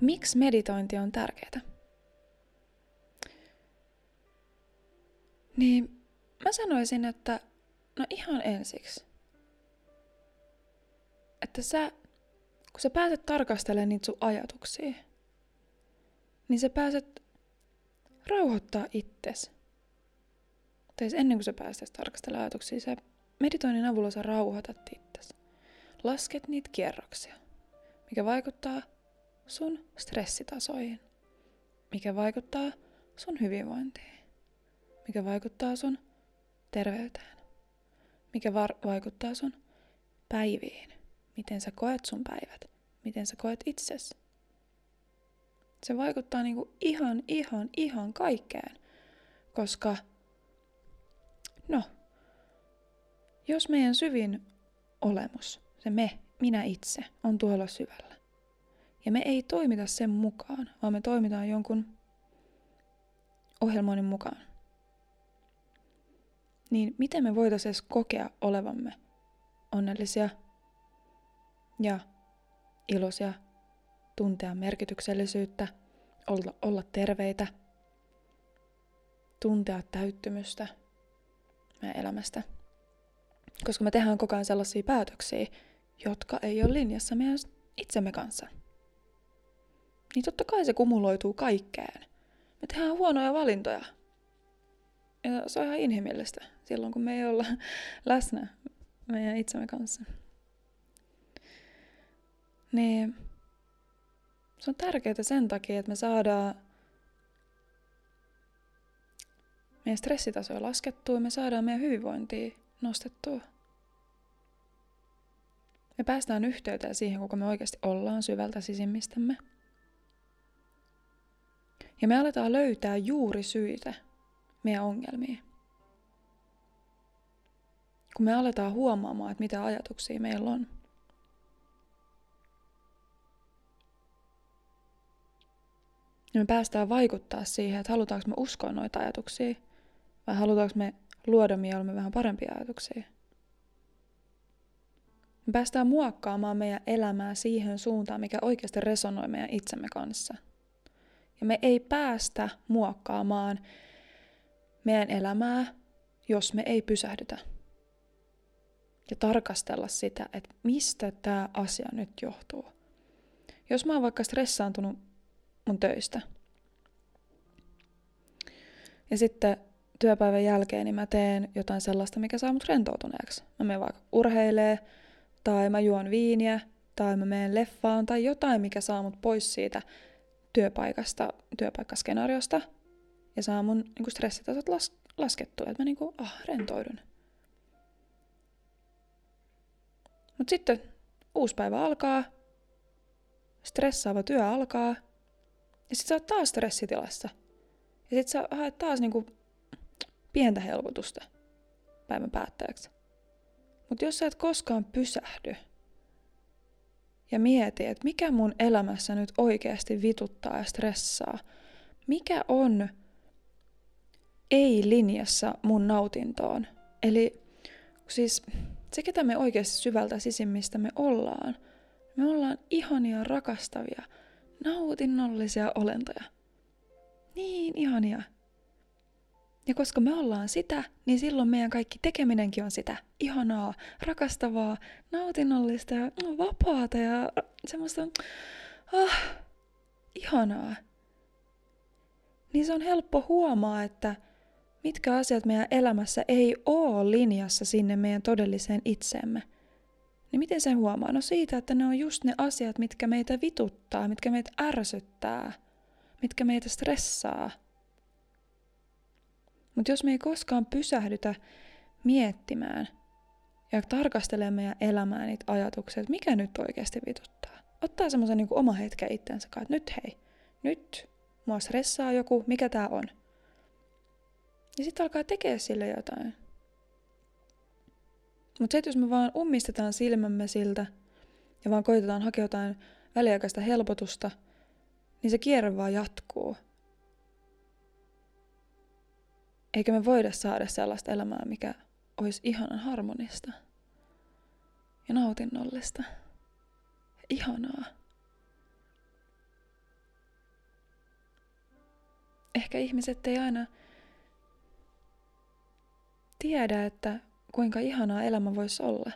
Miksi meditointi on tärkeää? Niin mä sanoisin, että no ihan ensiksi, että sä, kun sä pääset tarkastelemaan niitä sun ajatuksia, niin sä pääset rauhoittaa itsesi. Tai ennen kuin sä pääset tarkastelemaan ajatuksia, sä meditoinnin avulla sä rauhoitat itsesi. Lasket niitä kierroksia, mikä vaikuttaa sun stressitasoihin, mikä vaikuttaa sun hyvinvointiin, mikä vaikuttaa sun terveyteen, mikä var- vaikuttaa sun päiviin, miten sä koet sun päivät, miten sä koet itsesi. Se vaikuttaa niinku ihan, ihan, ihan kaikkeen, koska no, jos meidän syvin olemus, se me, minä itse, on tuolla syvällä, ja me ei toimita sen mukaan, vaan me toimitaan jonkun ohjelmoinnin mukaan. Niin miten me voitaisiin edes kokea olevamme onnellisia ja iloisia, tuntea merkityksellisyyttä, olla, olla terveitä, tuntea täyttymystä meidän elämästä. Koska me tehdään koko ajan sellaisia päätöksiä, jotka ei ole linjassa meidän itsemme kanssa niin totta kai se kumuloituu kaikkeen. Me tehdään huonoja valintoja. Ja se on ihan inhimillistä silloin, kun me ei olla läsnä meidän itsemme kanssa. Niin se on tärkeää sen takia, että me saadaan meidän stressitasoja laskettua ja me saadaan meidän hyvinvointia nostettua. Me päästään yhteyteen siihen, kuka me oikeasti ollaan syvältä sisimmistämme. Ja me aletaan löytää juuri syitä meidän ongelmiin. Kun me aletaan huomaamaan, että mitä ajatuksia meillä on. Ja me päästään vaikuttaa siihen, että halutaanko me uskoa noita ajatuksia vai halutaanko me luoda mieluummin vähän parempia ajatuksia. Me päästään muokkaamaan meidän elämää siihen suuntaan, mikä oikeasti resonoi meidän itsemme kanssa – ja me ei päästä muokkaamaan meidän elämää, jos me ei pysähdytä. Ja tarkastella sitä, että mistä tämä asia nyt johtuu. Jos mä oon vaikka stressaantunut mun töistä, ja sitten työpäivän jälkeen niin mä teen jotain sellaista, mikä saa mut rentoutuneeksi. Mä menen vaikka urheilee, tai mä juon viiniä, tai mä menen leffaan, tai jotain, mikä saa mut pois siitä työpaikasta, työpaikkaskenaariosta ja saa mun niin stressitasot las, laskettua, että mä niin kuin, ah, rentoidun. Mutta sitten uusi päivä alkaa, stressaava työ alkaa, ja sitten sä oot taas stressitilassa. Ja sitten sä haet taas niinku pientä helpotusta päivän päättäjäksi. Mutta jos sä et koskaan pysähdy ja mieti, että mikä mun elämässä nyt oikeasti vituttaa ja stressaa. Mikä on ei-linjassa mun nautintoon. Eli siis se, ketä me oikeasti syvältä sisimmistä me ollaan, me ollaan ihania, rakastavia, nautinnollisia olentoja. Niin ihania. Ja koska me ollaan sitä, niin silloin meidän kaikki tekeminenkin on sitä ihanaa, rakastavaa, nautinnollista ja vapaata ja semmoista ah, ihanaa. Niin se on helppo huomaa, että mitkä asiat meidän elämässä ei ole linjassa sinne meidän todelliseen itseemme. Niin miten sen huomaa? No siitä, että ne on just ne asiat, mitkä meitä vituttaa, mitkä meitä ärsyttää, mitkä meitä stressaa – mutta jos me ei koskaan pysähdytä miettimään ja tarkastelee meidän elämää niitä ajatuksia, että mikä nyt oikeasti vituttaa. Ottaa semmoisen niin oma hetken itsensä että nyt hei, nyt mua stressaa joku, mikä tää on. Ja sitten alkaa tekee sille jotain. Mutta se, jos me vaan ummistetaan silmämme siltä ja vaan koitetaan hakea jotain väliaikaista helpotusta, niin se kierre vaan jatkuu. Eikä me voida saada sellaista elämää, mikä olisi ihanan harmonista ja nautinnollista ja ihanaa. Ehkä ihmiset ei aina tiedä, että kuinka ihanaa elämä voisi olla.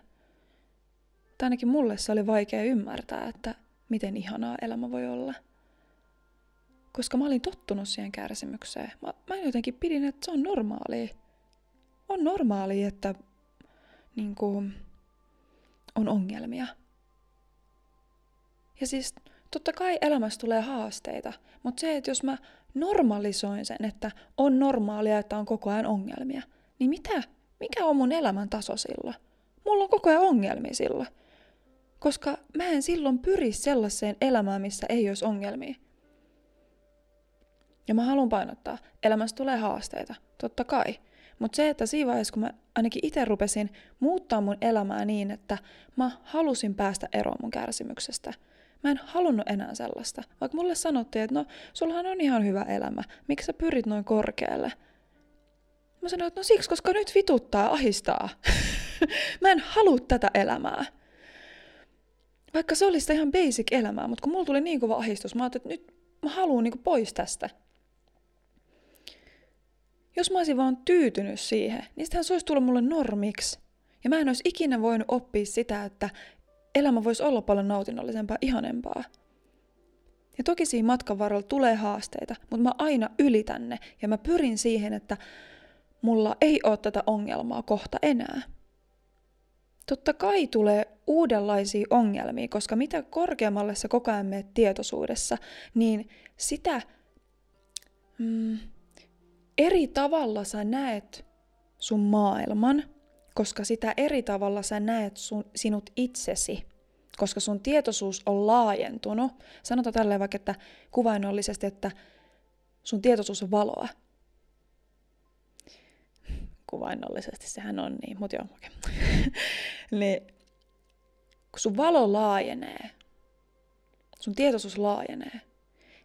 Tai ainakin mulle se oli vaikea ymmärtää, että miten ihanaa elämä voi olla. Koska mä olin tottunut siihen kärsimykseen. Mä, mä jotenkin pidin, että se on normaalia. On normaalia, että niin kuin, on ongelmia. Ja siis totta kai elämässä tulee haasteita, mutta se, että jos mä normalisoin sen, että on normaalia, että on koko ajan ongelmia, niin mitä? Mikä on mun elämän taso silloin? Mulla on koko ajan ongelmia silloin. Koska mä en silloin pyri sellaiseen elämään, missä ei olisi ongelmia. Ja mä haluan painottaa, elämässä tulee haasteita, totta kai. Mutta se, että siinä vaiheessa, kun mä ainakin itse rupesin muuttaa mun elämää niin, että mä halusin päästä eroon mun kärsimyksestä. Mä en halunnut enää sellaista. Vaikka mulle sanottiin, että no, sullahan on ihan hyvä elämä. Miksi sä pyrit noin korkealle? Mä sanoin, että no siksi, koska nyt vituttaa, ahistaa. mä en halua tätä elämää. Vaikka se olisi ihan basic elämää, mutta kun mulla tuli niin kova ahistus, mä ajattelin, että nyt mä haluan niin pois tästä. Jos mä olisin vaan tyytynyt siihen, niin sitähän se olisi tullut mulle normiksi. Ja mä en olisi ikinä voinut oppia sitä, että elämä voisi olla paljon nautinnollisempaa, ihanempaa. Ja toki siinä matkan varrella tulee haasteita, mutta mä aina ylitän ne ja mä pyrin siihen, että mulla ei ole tätä ongelmaa kohta enää. Totta kai tulee uudenlaisia ongelmia, koska mitä korkeammalle sä koko ajan meet tietoisuudessa, niin sitä mm, eri tavalla sä näet sun maailman, koska sitä eri tavalla sä näet sun, sinut itsesi, koska sun tietoisuus on laajentunut. Sanotaan tälleen vaikka, että kuvainnollisesti, että sun tietoisuus on valoa. Kuvainnollisesti sehän on niin, mutta joo, okei. Okay. niin, kun sun valo laajenee, sun tietoisuus laajenee,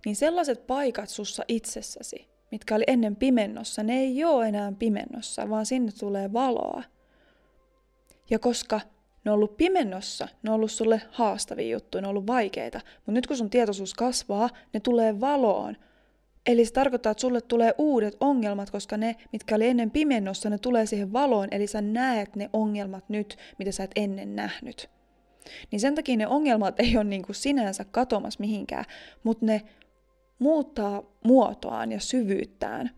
niin sellaiset paikat sussa itsessäsi, mitkä oli ennen pimennossa, ne ei ole enää pimennossa, vaan sinne tulee valoa. Ja koska ne on ollut pimennossa, ne on ollut sulle haastavia juttuja, ne on ollut vaikeita, mutta nyt kun sun tietoisuus kasvaa, ne tulee valoon. Eli se tarkoittaa, että sulle tulee uudet ongelmat, koska ne, mitkä oli ennen pimennossa, ne tulee siihen valoon, eli sä näet ne ongelmat nyt, mitä sä et ennen nähnyt. Niin sen takia ne ongelmat ei ole niin kuin sinänsä katomas mihinkään, mutta ne muuttaa muotoaan ja syvyyttään.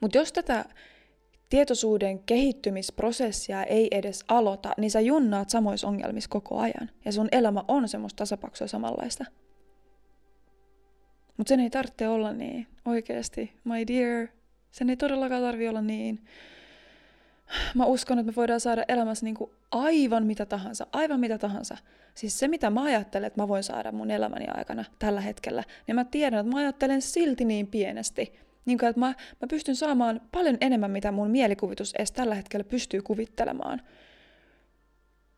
Mutta jos tätä tietoisuuden kehittymisprosessia ei edes aloita, niin sä junnaat samoissa ongelmissa koko ajan. Ja sun elämä on semmoista tasapaksua samanlaista. Mutta sen ei tarvitse olla niin, oikeasti, my dear. Sen ei todellakaan tarvi olla niin. Mä uskon, että me voidaan saada elämässä niinku aivan mitä tahansa, aivan mitä tahansa. Siis se, mitä mä ajattelen, että mä voin saada mun elämäni aikana tällä hetkellä, niin mä tiedän, että mä ajattelen silti niin pienesti. Niin kuin, että mä, mä pystyn saamaan paljon enemmän, mitä mun mielikuvitus edes tällä hetkellä pystyy kuvittelemaan.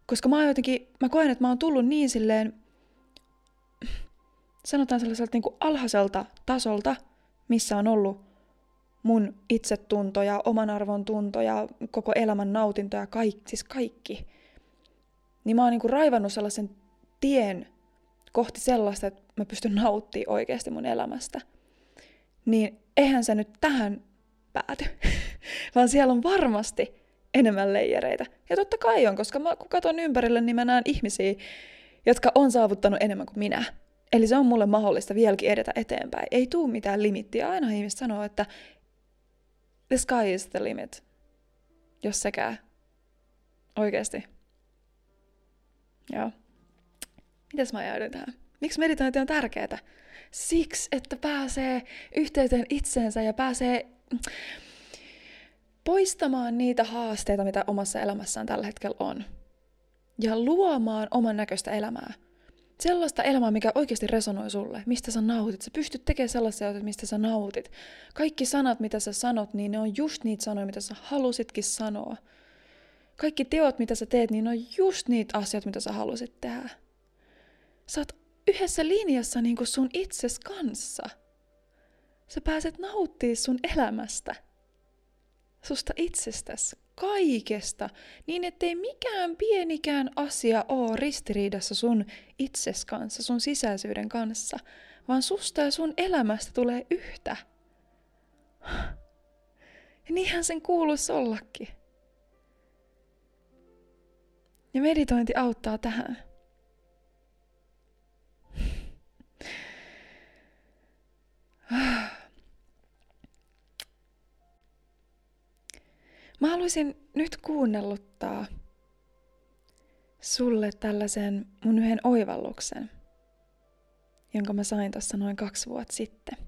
Koska mä jotenkin, mä koen, että mä oon tullut niin silleen, sanotaan sellaiselta niin kuin alhaiselta tasolta, missä on ollut mun itsetunto ja oman arvon tunto ja koko elämän nautinto ja kaikki, siis kaikki. Niin mä oon niinku raivannut sellaisen tien kohti sellaista, että mä pystyn nauttimaan oikeasti mun elämästä. Niin eihän se nyt tähän pääty, vaan siellä on varmasti enemmän leijereitä. Ja totta kai on, koska mä, kun katson ympärille, niin mä näen ihmisiä, jotka on saavuttanut enemmän kuin minä. Eli se on mulle mahdollista vieläkin edetä eteenpäin. Ei tuu mitään limittiä. Aina ihmiset sanoo, että the sky is the limit. Jos sekään. Oikeesti. Joo. Mitäs mä ajaudun tähän? Miksi meditointi on tärkeää? Siksi, että pääsee yhteyteen itseensä ja pääsee poistamaan niitä haasteita, mitä omassa elämässään tällä hetkellä on. Ja luomaan oman näköistä elämää. Sellaista elämää, mikä oikeasti resonoi sulle, mistä sä nautit. Sä pystyt tekemään sellaisia asioita, mistä sä nautit. Kaikki sanat, mitä sä sanot, niin ne on just niitä sanoja, mitä sä halusitkin sanoa. Kaikki teot, mitä sä teet, niin ne on just niitä asioita, mitä sä halusit tehdä. Sä oot yhdessä linjassa niin kuin sun itses kanssa. Sä pääset nauttimaan sun elämästä. Susta itsestäsi, kaikesta, niin ettei mikään pienikään asia ole ristiriidassa sun itses kanssa, sun sisäisyyden kanssa, vaan susta ja sun elämästä tulee yhtä. Ja niinhän sen kuuluisi ollakin. Ja meditointi auttaa tähän. Mä haluaisin nyt kuunnelluttaa sulle tällaisen mun yhden oivalluksen, jonka mä sain tuossa noin kaksi vuotta sitten.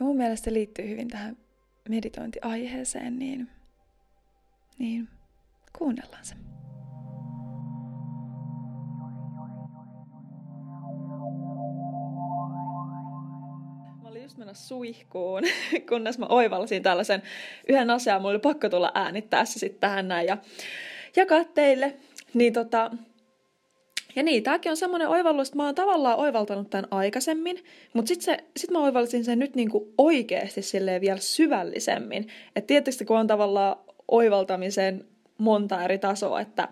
Ja mun mielestä se liittyy hyvin tähän meditointiaiheeseen, niin, niin kuunnellaan se. Just mennä suihkuun, kunnes mä oivalsin tällaisen yhden asian. Mulla oli pakko tulla äänittää se sitten tähän näin ja jakaa teille. Niin tota, ja niin, tääkin on semmoinen oivallus, että mä oon tavallaan oivaltanut tämän aikaisemmin, mutta sitten sit mä oivalsin sen nyt niinku oikeasti silleen vielä syvällisemmin. Että tietysti kun on tavallaan oivaltamisen monta eri tasoa, että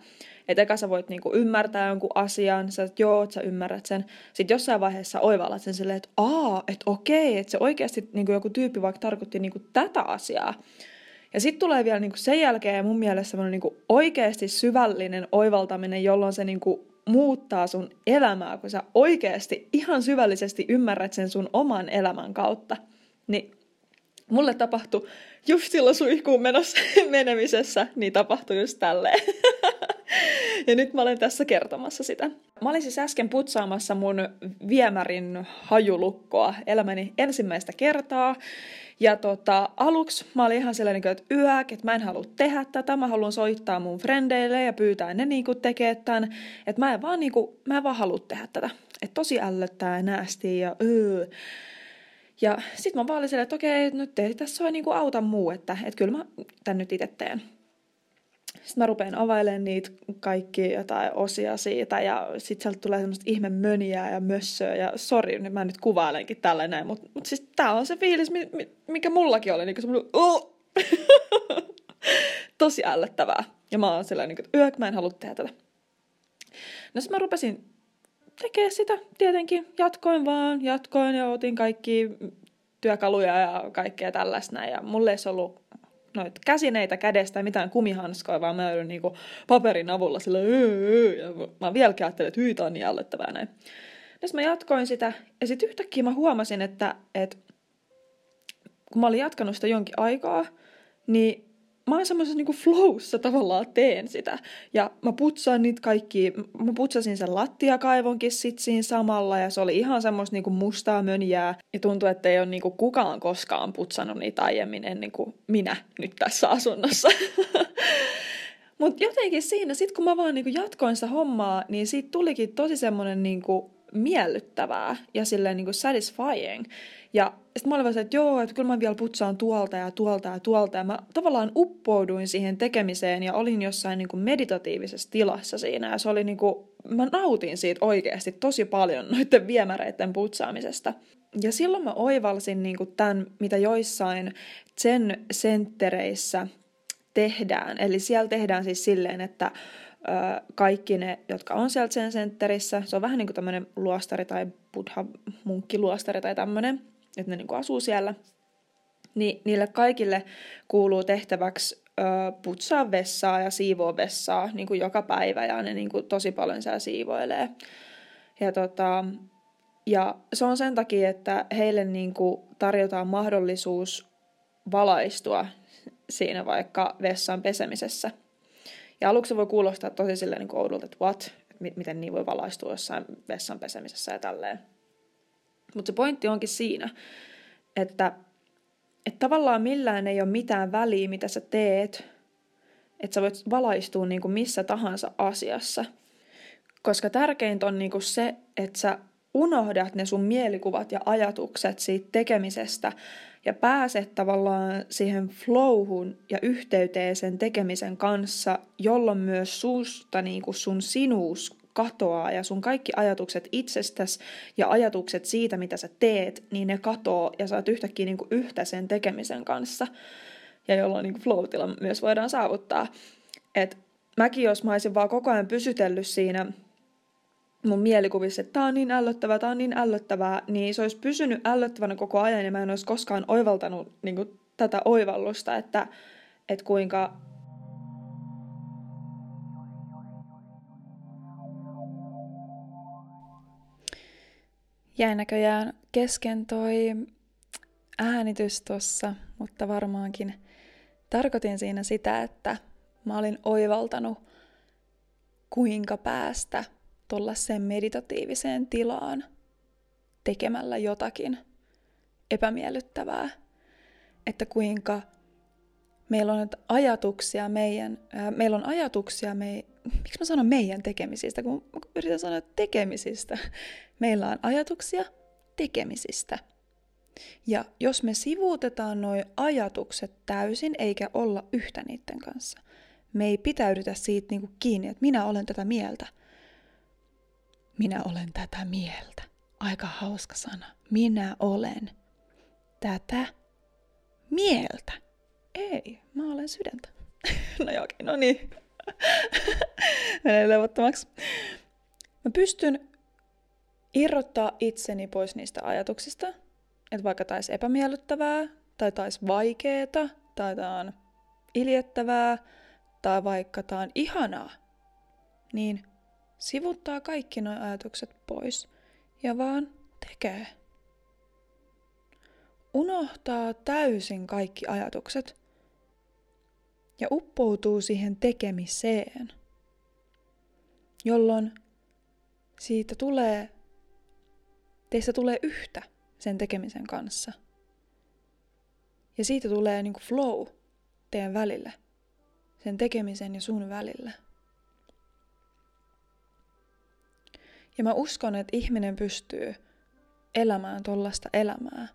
että eka sä voit niinku ymmärtää jonkun asian, sä että joo, sä ymmärrät sen. Sitten jossain vaiheessa oivallat sen silleen, että aa, että okei, että se oikeasti niinku joku tyyppi vaikka tarkoitti niinku tätä asiaa. Ja sitten tulee vielä niinku sen jälkeen mun mielestä semmoinen niinku oikeasti syvällinen oivaltaminen, jolloin se niinku muuttaa sun elämää, kun sä oikeasti ihan syvällisesti ymmärrät sen sun oman elämän kautta. Niin mulle tapahtui just silloin suihkuun menossa, menemisessä, niin tapahtui just tälleen. ja nyt mä olen tässä kertomassa sitä. Mä olin siis äsken putsaamassa mun viemärin hajulukkoa elämäni ensimmäistä kertaa. Ja tota, aluksi mä olin ihan sellainen, että yök, että mä en halua tehdä tätä, mä haluan soittaa mun frendeille ja pyytää ne niinku tekee tämän. Että mä en vaan niinku, mä en vaan halua tehdä tätä. Että tosi ällöttää ja näästi ja öö. Ja sit mä vaan silleen, että okei, nyt ei tässä ole niinku auta muu, että, että kyllä mä tän nyt itse teen. Sitten mä rupean availemaan niitä kaikki jotain osia siitä ja sitten sieltä tulee semmoista ihme möniää ja mössöä ja sori, nyt mä nyt kuvailenkin tällainen, mutta mut siis tää on se fiilis, mikä mullakin oli, niin semmoinen oh! tosi ällöttävää. Ja mä oon sellainen, että yök, mä en halua tehdä tätä. No sitten mä rupesin tekee sitä tietenkin. Jatkoin vaan, jatkoin ja otin kaikki työkaluja ja kaikkea tällaista näin. Ja mulle ei ollut noita käsineitä kädestä ja mitään kumihanskoja, vaan mä joudun niinku paperin avulla sillä ja mä vieläkin ajattelin, että hyi, on niin ällöttävää näin. Sitten mä jatkoin sitä, ja sitten yhtäkkiä mä huomasin, että, että kun mä olin jatkanut sitä jonkin aikaa, niin mä oon semmoisessa niinku flowssa tavallaan teen sitä. Ja mä putsaan niitä kaikki, mä putsasin sen lattiakaivonkin sit siinä samalla ja se oli ihan semmoista niinku mustaa mönjää. Ja tuntui, että ei ole niinku kukaan koskaan putsannut niitä aiemmin ennen kuin minä nyt tässä asunnossa. Mutta jotenkin siinä, sit kun mä vaan niinku jatkoin sitä hommaa, niin siitä tulikin tosi semmoinen niinku miellyttävää ja silleen niinku satisfying. Ja sitten mä olin että joo, että kyllä mä vielä putsaan tuolta ja tuolta ja tuolta. Ja mä tavallaan uppouduin siihen tekemiseen ja olin jossain niin kuin meditatiivisessa tilassa siinä. Ja se oli niin kuin, mä nautin siitä oikeasti tosi paljon noiden viemäreiden putsaamisesta. Ja silloin mä oivalsin niin kuin tämän, mitä joissain sen senttereissä tehdään. Eli siellä tehdään siis silleen, että kaikki ne, jotka on sieltä sen sentterissä, se on vähän niin kuin tämmöinen luostari tai buddha munkkiluostari tai tämmöinen, että ne niinku asuu siellä, niin niille kaikille kuuluu tehtäväksi ö, putsaa vessaa ja siivoa vessaa niin kuin joka päivä ja ne niin kuin tosi paljon siellä siivoilee. Ja, tota, ja se on sen takia, että heille niin kuin tarjotaan mahdollisuus valaistua siinä vaikka vessan pesemisessä. Ja aluksi voi kuulostaa tosi silleen niin oudolta, että what, miten niin voi valaistua jossain vessan pesemisessä ja tälleen. Mutta se pointti onkin siinä, että että tavallaan millään ei ole mitään väliä, mitä sä teet, että sä voit valaistua niin kuin missä tahansa asiassa. Koska tärkeintä on niin kuin se, että sä unohdat ne sun mielikuvat ja ajatukset siitä tekemisestä ja pääset tavallaan siihen flowhun ja yhteyteen sen tekemisen kanssa, jolloin myös suusta niin kuin sun sinuus katoaa ja sun kaikki ajatukset itsestäsi ja ajatukset siitä, mitä sä teet, niin ne katoo ja sä oot yhtäkkiä niin kuin yhtä sen tekemisen kanssa. Ja jolloin niin flow myös voidaan saavuttaa. Et mäkin, jos mä olisin vaan koko ajan pysytellyt siinä mun mielikuvissa, että tää on niin ällöttävää, tää on niin ällöttävää, niin se olisi pysynyt ällöttävänä koko ajan ja mä en olisi koskaan oivaltanut niin kuin, tätä oivallusta, että, että kuinka jäi näköjään kesken toi äänitys tossa, mutta varmaankin tarkoitin siinä sitä, että mä olin oivaltanut, kuinka päästä tuollaiseen meditatiiviseen tilaan tekemällä jotakin epämiellyttävää. Että kuinka meillä on ajatuksia meidän, ää, meillä on ajatuksia me, miksi mä sanon meidän tekemisistä, kun yritän sanoa tekemisistä. Meillä on ajatuksia tekemisistä. Ja jos me sivuutetaan nuo ajatukset täysin, eikä olla yhtä niiden kanssa, me ei pitäydytä siitä niinku kiinni, että minä olen tätä mieltä. Minä olen tätä mieltä. Aika hauska sana. Minä olen tätä mieltä. Ei, mä olen sydäntä. no joo, no niin. Menee levottomaksi. Mä pystyn irrottaa itseni pois niistä ajatuksista, että vaikka taisi epämiellyttävää, tai taisi vaikeeta, tai tää on iljettävää, tai vaikka tää on ihanaa, niin sivuttaa kaikki nuo ajatukset pois ja vaan tekee. Unohtaa täysin kaikki ajatukset ja uppoutuu siihen tekemiseen, jolloin siitä tulee, teistä tulee yhtä sen tekemisen kanssa. Ja siitä tulee niin kuin flow teidän välille, sen tekemisen ja sun välillä. Ja mä uskon, että ihminen pystyy elämään tollasta elämää,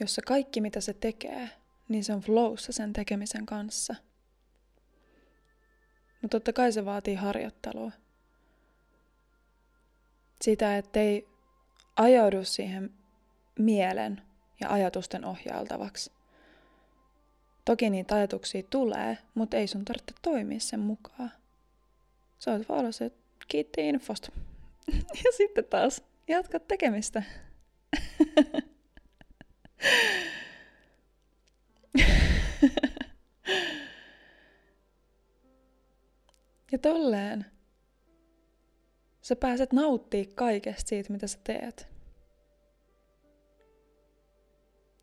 jossa kaikki mitä se tekee, niin se on flowssa sen tekemisen kanssa. Mutta totta kai se vaatii harjoittelua. Sitä, ettei ajaudu siihen mielen ja ajatusten ohjailtavaksi. Toki niitä ajatuksia tulee, mutta ei sun tarvitse toimia sen mukaan. Sä oot vaan se, kiitti infosta. ja sitten taas jatkat tekemistä. ja tolleen sä pääset nauttii kaikesta siitä, mitä sä teet.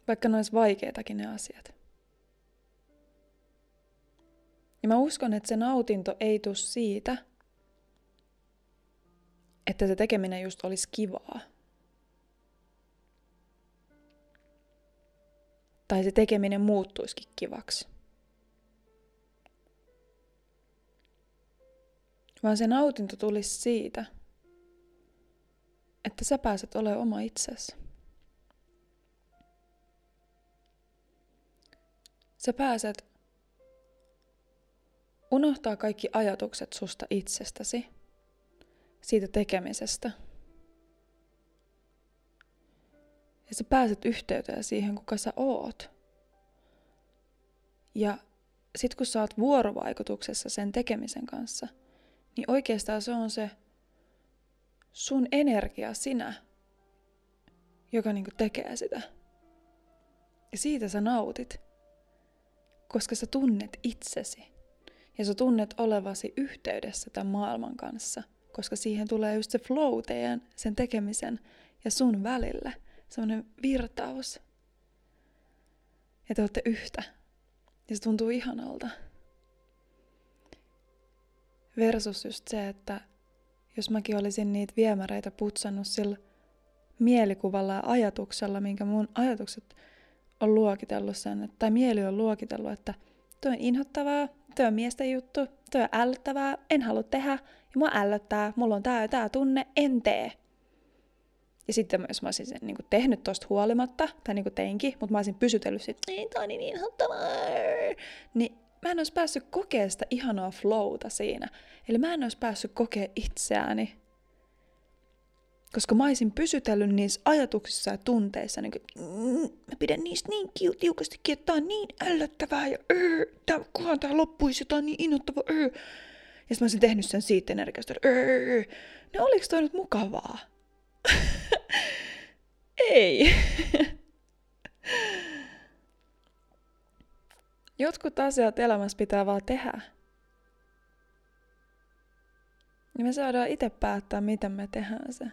Vaikka ne olisi vaikeitakin ne asiat. Ja mä uskon, että se nautinto ei tule siitä, että se tekeminen just olisi kivaa. Tai se tekeminen muuttuisikin kivaksi. Vaan se nautinto tulisi siitä, että sä pääset olemaan oma itsesi. Sä pääset unohtaa kaikki ajatukset susta itsestäsi, siitä tekemisestä. Ja sä pääset yhteyteen siihen, kuka sä oot. Ja sit kun sä oot vuorovaikutuksessa sen tekemisen kanssa – niin oikeastaan se on se sun energia, sinä, joka niinku tekee sitä. Ja siitä sä nautit, koska sä tunnet itsesi. Ja sä tunnet olevasi yhteydessä tämän maailman kanssa, koska siihen tulee just se flow teidän, sen tekemisen ja sun välillä. Semmoinen virtaus. Ja te olette yhtä. Ja se tuntuu ihanalta. Versus just se, että jos mäkin olisin niitä viemäreitä putsannut sillä mielikuvalla ja ajatuksella, minkä mun ajatukset on luokitellut sen, tai mieli on luokitellut, että tuo on inhottavaa, tuo on miesten juttu, tuo on ällöttävää, en halua tehdä, ja mua ällöttää, mulla on tää ja tää tunne, en tee. Ja sitten jos mä olisin sen niin tehnyt tosta huolimatta, tai niin teinkin, mutta mä olisin pysytellyt sit, ei tää on niin inhottavaa, niin mä en olisi päässyt kokea sitä ihanaa flowta siinä. Eli mä en olisi päässyt kokea itseäni. Koska mä olisin pysytellyt niissä ajatuksissa ja tunteissa, niin kuin, mm, mä pidän niistä niin tiukasti että tää on niin ällöttävää ja öö, tää, kunhan tää loppuisi, jotain niin innoittavaa, öö. Ja mä olisin tehnyt sen siitä energiasta, öö. No oliks toi nyt mukavaa? Ei. Jotkut asiat elämässä pitää vaan tehdä. Ja me saadaan itse päättää, miten me tehdään se.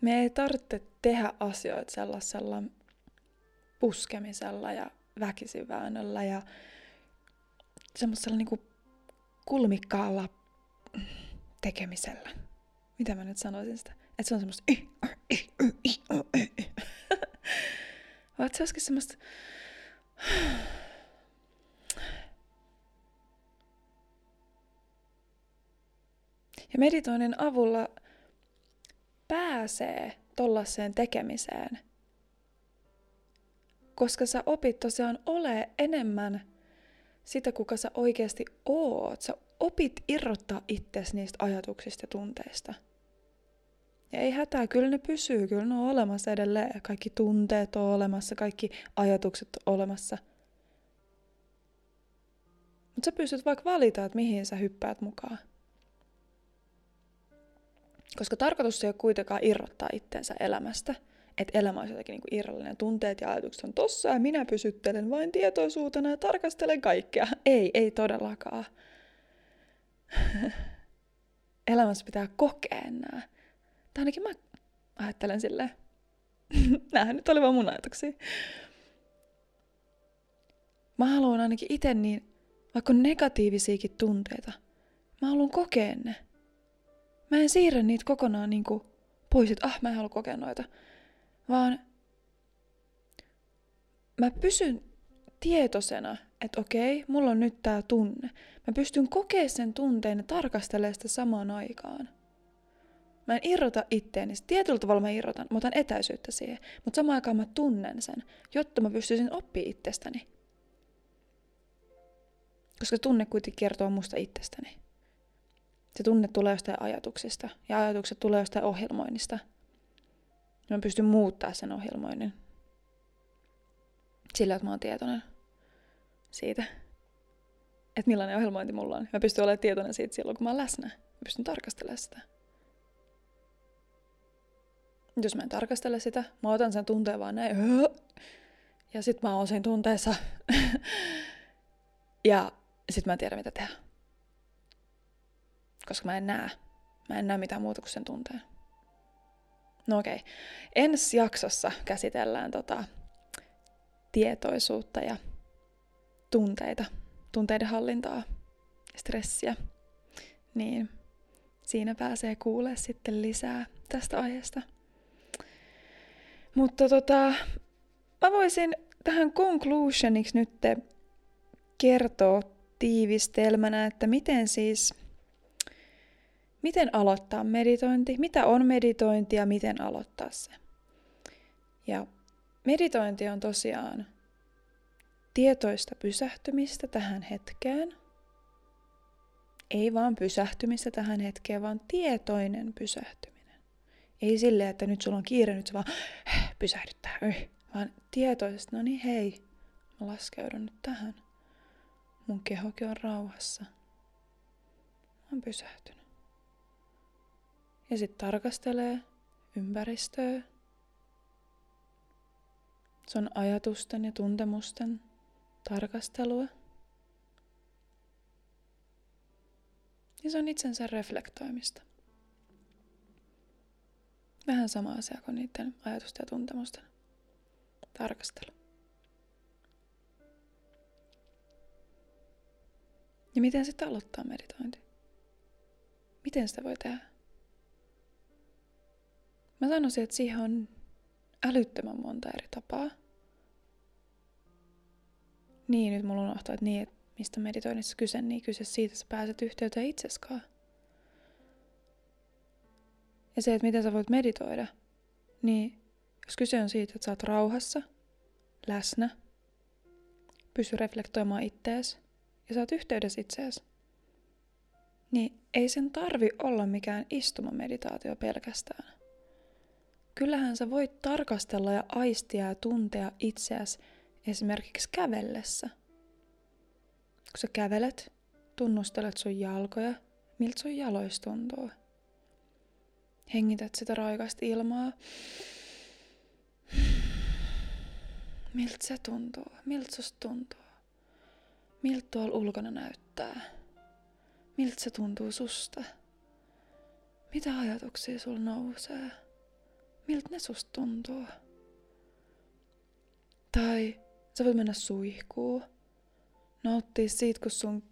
Me ei tarvitse tehdä asioita sellaisella puskemisella ja väkisiväännöllä ja semmoisella niinku kulmikkaalla tekemisellä. Mitä mä nyt sanoisin sitä? Että se on semmoista... Vaan se olisikin semmoista... Ja meditoinnin avulla pääsee tollaiseen tekemiseen. Koska sä opit tosiaan ole enemmän sitä, kuka sä oikeasti oot. Sä opit irrottaa itsesi niistä ajatuksista ja tunteista – ja ei hätää, kyllä ne pysyy, kyllä ne on olemassa edelleen. Kaikki tunteet on olemassa, kaikki ajatukset on olemassa. Mutta sä pystyt vaikka valita, että mihin sä hyppäät mukaan. Koska tarkoitus ei ole kuitenkaan irrottaa itsensä elämästä. Että elämä olisi jotenkin niin irrallinen. Tunteet ja ajatukset on tossa ja minä pysyttelen vain tietoisuutena ja tarkastelen kaikkea. Ei, ei todellakaan. Elämässä pitää kokea nämä. Tai ainakin mä ajattelen silleen. Nämähän nyt oli vaan mun ajatuksia. Mä haluan ainakin itse niin, vaikka negatiivisiakin tunteita, mä haluan kokea ne. Mä en siirrä niitä kokonaan niin kuin pois, että ah, mä en halua kokea noita. Vaan mä pysyn tietoisena, että okei, mulla on nyt tää tunne. Mä pystyn kokea sen tunteen ja tarkastelemaan sitä samaan aikaan. Mä en irrota itteeni. Tietyllä tavalla mä irrotan. Mä otan etäisyyttä siihen. Mutta samaan aikaan mä tunnen sen, jotta mä pystyisin oppia itsestäni. Koska tunne kuitenkin kertoo musta itsestäni. Se tunne tulee jostain ajatuksista. Ja ajatukset tulee jostain ohjelmoinnista. Mä pystyn muuttaa sen ohjelmoinnin. Sillä, että mä oon tietoinen siitä, että millainen ohjelmointi mulla on. Mä pystyn olemaan tietoinen siitä silloin, kun mä oon läsnä. Mä pystyn tarkastelemaan sitä jos mä en tarkastele sitä, mä otan sen tunteen vaan näin, ja sit mä oon siinä tunteessa, ja sit mä en tiedä mitä tehdä. Koska mä en näe. Mä en näe mitään muuta kuin sen tunteen. No okei. Okay. Ensi jaksossa käsitellään tota tietoisuutta ja tunteita, tunteiden hallintaa, stressiä. Niin siinä pääsee kuulee sitten lisää tästä aiheesta. Mutta tota, mä voisin tähän conclusioniksi nyt kertoa tiivistelmänä, että miten siis, miten aloittaa meditointi, mitä on meditointi ja miten aloittaa se. Ja meditointi on tosiaan tietoista pysähtymistä tähän hetkeen. Ei vaan pysähtymistä tähän hetkeen, vaan tietoinen pysähtyminen. Ei sille, että nyt sulla on kiire, nyt se vaan pysähdyttää, vaan tietoisesti, no niin hei, mä laskeudun nyt tähän. Mun kehokin on rauhassa. Mä oon pysähtynyt. Ja sitten tarkastelee ympäristöä. Se on ajatusten ja tuntemusten tarkastelua. Ja se on itsensä reflektoimista. Vähän sama asia kuin niiden ajatusten ja tuntemusten tarkastelu. Ja miten sitten aloittaa meditointi? Miten sitä voi tehdä? Mä sanoisin, että siihen on älyttömän monta eri tapaa. Niin, nyt mulla unohtuu, että niin, että mistä meditoinnissa kyse, niin kyse siitä, että sä pääset yhteyteen itseskaan. Ja se, että miten sä voit meditoida, niin jos kyse on siitä, että sä oot rauhassa, läsnä, pysy reflektoimaan ittees ja sä oot yhteydessä itseesi, niin ei sen tarvi olla mikään istumameditaatio pelkästään. Kyllähän sä voit tarkastella ja aistia ja tuntea itseäsi esimerkiksi kävellessä. Kun sä kävelet, tunnustelet sun jalkoja, miltä sun jaloista tuntuu. Hengität sitä raikasta ilmaa. Miltä se tuntuu? Miltä susta tuntuu? Miltä tuolla ulkona näyttää? Miltä se tuntuu susta? Mitä ajatuksia sulla nousee? Miltä ne susta tuntuu? Tai sä voit mennä suihkuun. Nauttia siitä, kun sun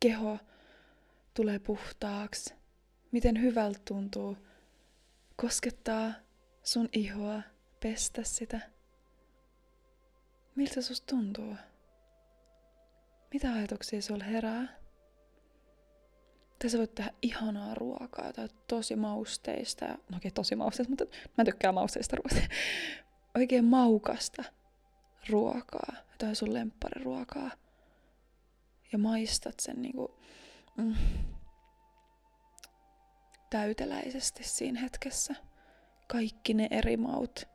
keho tulee puhtaaksi. Miten hyvältä tuntuu koskettaa sun ihoa, pestä sitä. Miltä susta tuntuu? Mitä ajatuksia sulla herää? Tai sä voit tehdä ihanaa ruokaa tai tosi mausteista. No okei, tosi mausteista, mutta mä tykkään mausteista ruoasta. Oikein maukasta ruokaa. Tai sun lemppariruokaa. Ja maistat sen niinku, mm, täyteläisesti siinä hetkessä. Kaikki ne eri maut.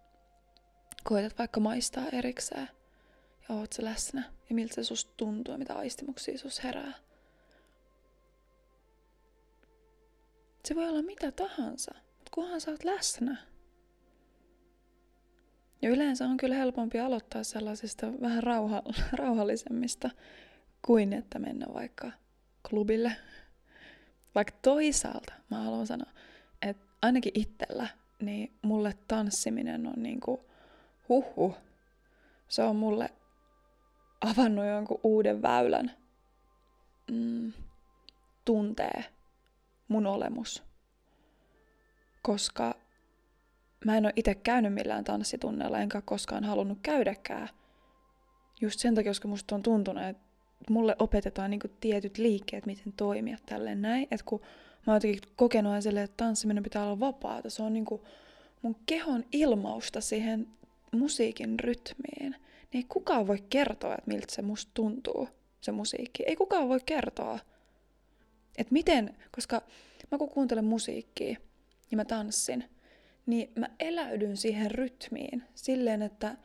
Koetat vaikka maistaa erikseen. Ja oot se läsnä. Ja miltä se susta tuntuu ja mitä aistimuksia sus herää. Se voi olla mitä tahansa, mutta kunhan sä oot läsnä. Ja yleensä on kyllä helpompi aloittaa sellaisista vähän rauha, rauhallisemmista kuin että mennä vaikka klubille. Vaikka toisaalta mä haluan sanoa, että ainakin itsellä, niin mulle tanssiminen on niinku huhu. Se on mulle avannut jonkun uuden väylän mm, tuntee mun olemus. Koska mä en ole itse käynyt millään tanssitunneilla, enkä koskaan halunnut käydäkään. Just sen takia, koska musta on tuntunut, että mulle opetetaan niinku tietyt liikkeet, miten toimia tälleen näin. Että kun mä oon jotenkin kokenut sille, että tanssiminen pitää olla vapaata. Se on niinku mun kehon ilmausta siihen musiikin rytmiin. Niin ei kukaan voi kertoa, että miltä se musta tuntuu, se musiikki. Ei kukaan voi kertoa. Että miten, koska mä kun kuuntelen musiikkia ja mä tanssin, niin mä eläydyn siihen rytmiin silleen, että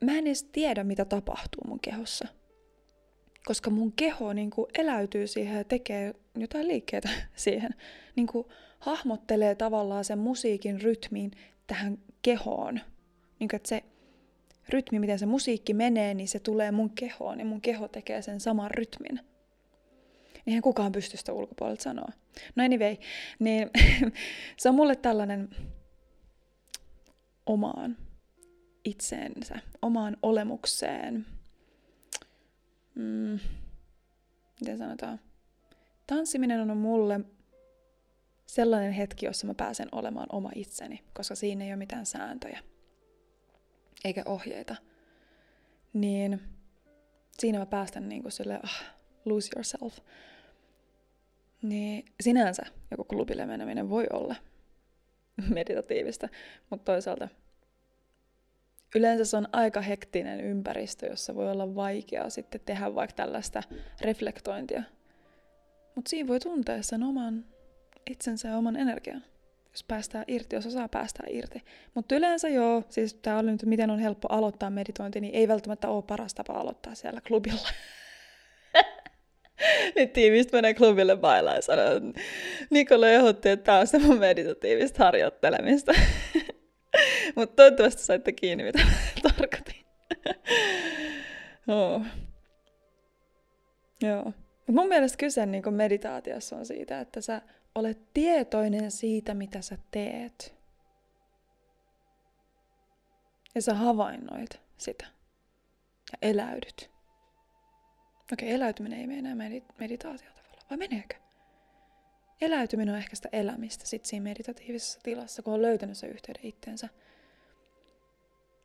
mä en edes tiedä, mitä tapahtuu mun kehossa. Koska mun keho niin kuin eläytyy siihen ja tekee jotain liikkeitä siihen. Niin kuin hahmottelee tavallaan sen musiikin rytmiin tähän kehoon. Niin kuin, että se rytmi, miten se musiikki menee, niin se tulee mun kehoon ja mun keho tekee sen saman rytmin. Eihän kukaan pysty sitä ulkopuolelta sanoa. No anyway, niin se on mulle tällainen omaan itseensä, omaan olemukseen. Mm, miten sanotaan? Tanssiminen on mulle sellainen hetki, jossa mä pääsen olemaan oma itseni, koska siinä ei ole mitään sääntöjä eikä ohjeita. Niin siinä mä päästän niin kuin sille, ah, lose yourself. Niin sinänsä joku klubille meneminen voi olla meditatiivista, mutta toisaalta yleensä se on aika hektinen ympäristö, jossa voi olla vaikeaa sitten tehdä vaikka tällaista reflektointia. Mutta siinä voi tuntea sen oman itsensä ja oman energian, jos päästään irti, jos osaa päästää irti. Mutta yleensä joo, siis tämä oli nyt, miten on helppo aloittaa meditointi, niin ei välttämättä ole paras tapa aloittaa siellä klubilla. Nyt tiivistä menee klubille bailaan ja sanoo, että Nikola ehdotti, että tämä on se mun meditatiivista harjoittelemista. Mutta toivottavasti saitte kiinni, mitä tarkoitin. oh. Joo. Mut mun mielestä kyse niin meditaatiossa on siitä, että sä olet tietoinen siitä, mitä sä teet. Ja sä havainnoit sitä. Ja eläydyt. Okei, eläytyminen ei mene medit- meditaatio tavalla, vai meneekö? Eläytyminen on ehkä sitä elämistä sit siinä meditatiivisessa tilassa, kun on löytänyt se yhteyden itteensä.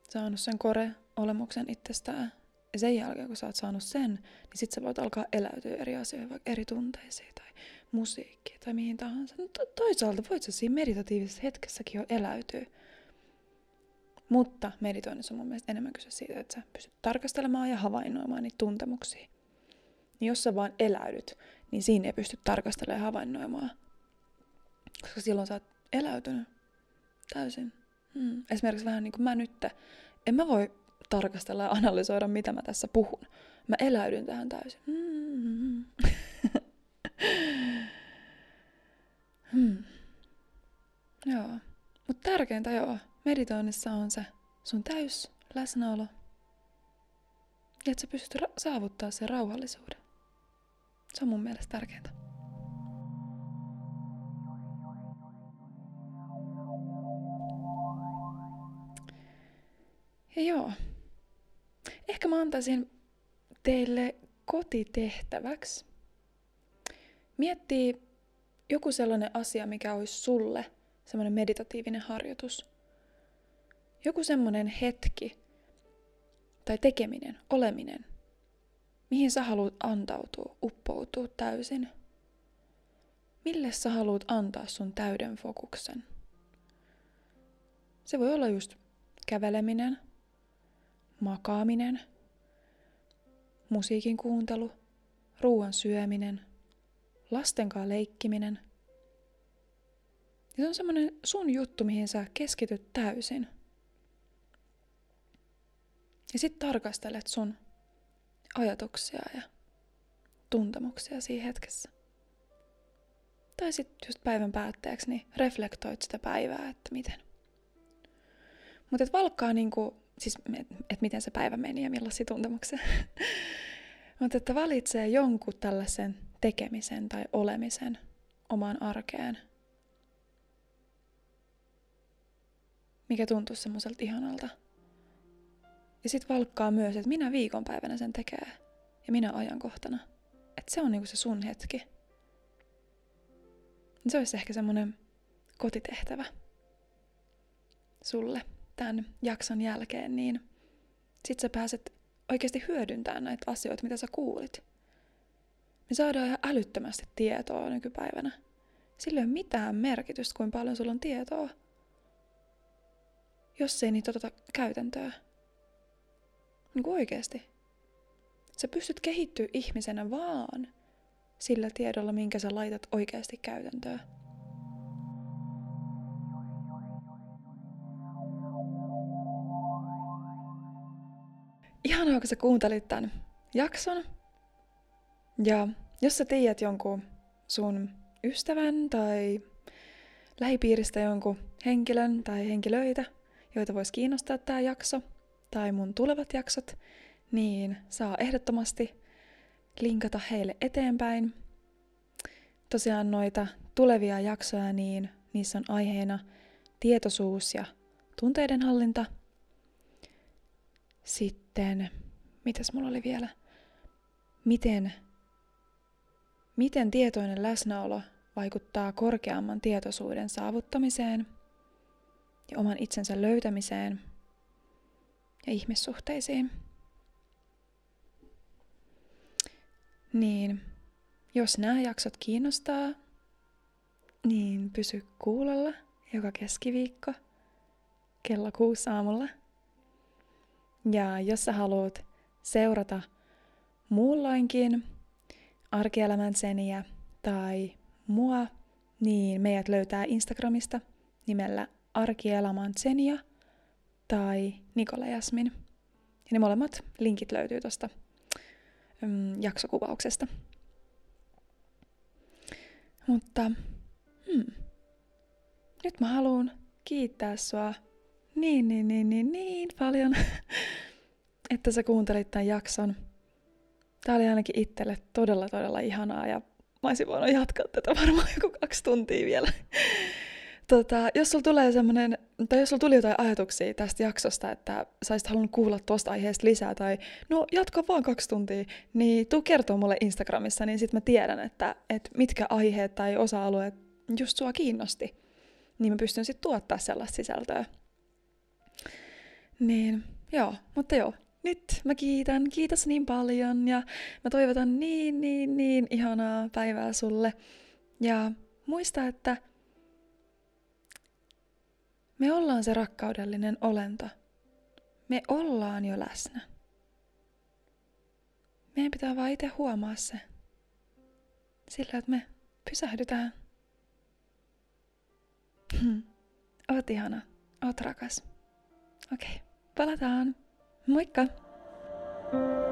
saanut sen kore-olemuksen itsestään. Ja sen jälkeen, kun sä oot saanut sen, niin sit sä voit alkaa eläytyä eri asioihin, vaikka eri tunteisiin tai musiikkiin tai mihin tahansa. No to- toisaalta voit sä siinä meditatiivisessa hetkessäkin jo eläytyä. Mutta meditoinnissa on mun mielestä enemmän kyse siitä, että sä pystyt tarkastelemaan ja havainnoimaan niitä tuntemuksia. Niin jos sä vaan eläydyt, niin siinä ei pysty tarkastelemaan ja havainnoimaan. Koska silloin sä oot eläytynyt täysin. Hmm. Esimerkiksi vähän niin kuin mä nyt, en mä voi tarkastella ja analysoida, mitä mä tässä puhun. Mä eläydyn tähän täysin. Hmm. hmm. Joo. Mutta tärkeintä joo, meditoinnissa on se sun täys läsnäolo. Ja että sä pystyt ra- saavuttaa sen rauhallisuuden. Se on mun mielestä tärkeintä. Ja joo. Ehkä mä antaisin teille kotitehtäväksi miettii joku sellainen asia, mikä olisi sulle semmoinen meditatiivinen harjoitus. Joku semmoinen hetki tai tekeminen, oleminen, mihin sä haluat antautua, uppoutua täysin. Mille sä haluat antaa sun täyden fokuksen? Se voi olla just käveleminen, makaaminen, musiikin kuuntelu, ruoan syöminen, lastenkaan leikkiminen. Ja se on semmoinen sun juttu, mihin sä keskityt täysin. Ja sit tarkastelet sun ajatuksia ja tuntemuksia siinä hetkessä. Tai sitten just päivän päätteeksi niin reflektoit sitä päivää, että miten. Mutta et valkkaa niinku, siis että miten se päivä meni ja millaisia tuntemuksia. Mutta että valitsee jonkun tällaisen tekemisen tai olemisen omaan arkeen, mikä tuntuu semmoiselta ihanalta. Ja sitten valkkaa myös, että minä viikonpäivänä sen tekee ja minä ajankohtana. Että se on niinku se sun hetki. Se olisi ehkä semmoinen kotitehtävä sulle tämän jakson jälkeen, niin sit sä pääset oikeasti hyödyntämään näitä asioita, mitä sä kuulit. Me saadaan ihan älyttömästi tietoa nykypäivänä. Sillä ei ole mitään merkitystä, kuinka paljon sulla on tietoa, jos ei niitä oteta käytäntöä. Niin kuin oikeasti. Sä pystyt kehittyä ihmisenä vaan sillä tiedolla, minkä sä laitat oikeasti käytäntöön. Ihanaa, kun sä kuuntelit tämän jakson. Ja jos sä tiedät jonkun sun ystävän tai lähipiiristä jonkun henkilön tai henkilöitä, joita voisi kiinnostaa tämä jakso tai mun tulevat jaksot, niin saa ehdottomasti linkata heille eteenpäin. Tosiaan noita tulevia jaksoja, niin niissä on aiheena tietoisuus ja tunteiden hallinta. Sitten, mitäs mulla oli vielä? Miten Miten tietoinen läsnäolo vaikuttaa korkeamman tietoisuuden saavuttamiseen ja oman itsensä löytämiseen ja ihmissuhteisiin? Niin, jos nämä jaksot kiinnostaa, niin pysy kuulolla joka keskiviikko kello kuusi aamulla. Ja jos sä haluat seurata muulloinkin arkielämän seniä tai mua, niin meidät löytää Instagramista nimellä arkielämän senia tai Nikola Jasmin. Ja ne molemmat linkit löytyy tuosta mm, jaksokuvauksesta. Mutta hmm, nyt mä haluan kiittää sua niin, niin, niin, niin, niin paljon, että sä kuuntelit tämän jakson. Tää oli ainakin itselle todella, todella ihanaa ja mä olisin voinut jatkaa tätä varmaan joku kaksi tuntia vielä. Tota, jos sulla tulee semmonen, tai jos sulla tuli jotain ajatuksia tästä jaksosta, että sä olisit halunnut kuulla tuosta aiheesta lisää, tai no jatka vaan kaksi tuntia, niin tuu kertoa mulle Instagramissa, niin sit mä tiedän, että, että mitkä aiheet tai osa-alueet just sua kiinnosti. Niin mä pystyn sitten tuottaa sellaista sisältöä. Niin, joo, mutta joo, nyt mä kiitän, kiitos niin paljon ja mä toivotan niin, niin, niin ihanaa päivää sulle. Ja muista, että me ollaan se rakkaudellinen olento. Me ollaan jo läsnä. Meidän pitää vaan itse huomaa se. Sillä, että me pysähdytään. Hmm. Oot ihana. Oot rakas. Okei, okay. palataan. Moikka! thank you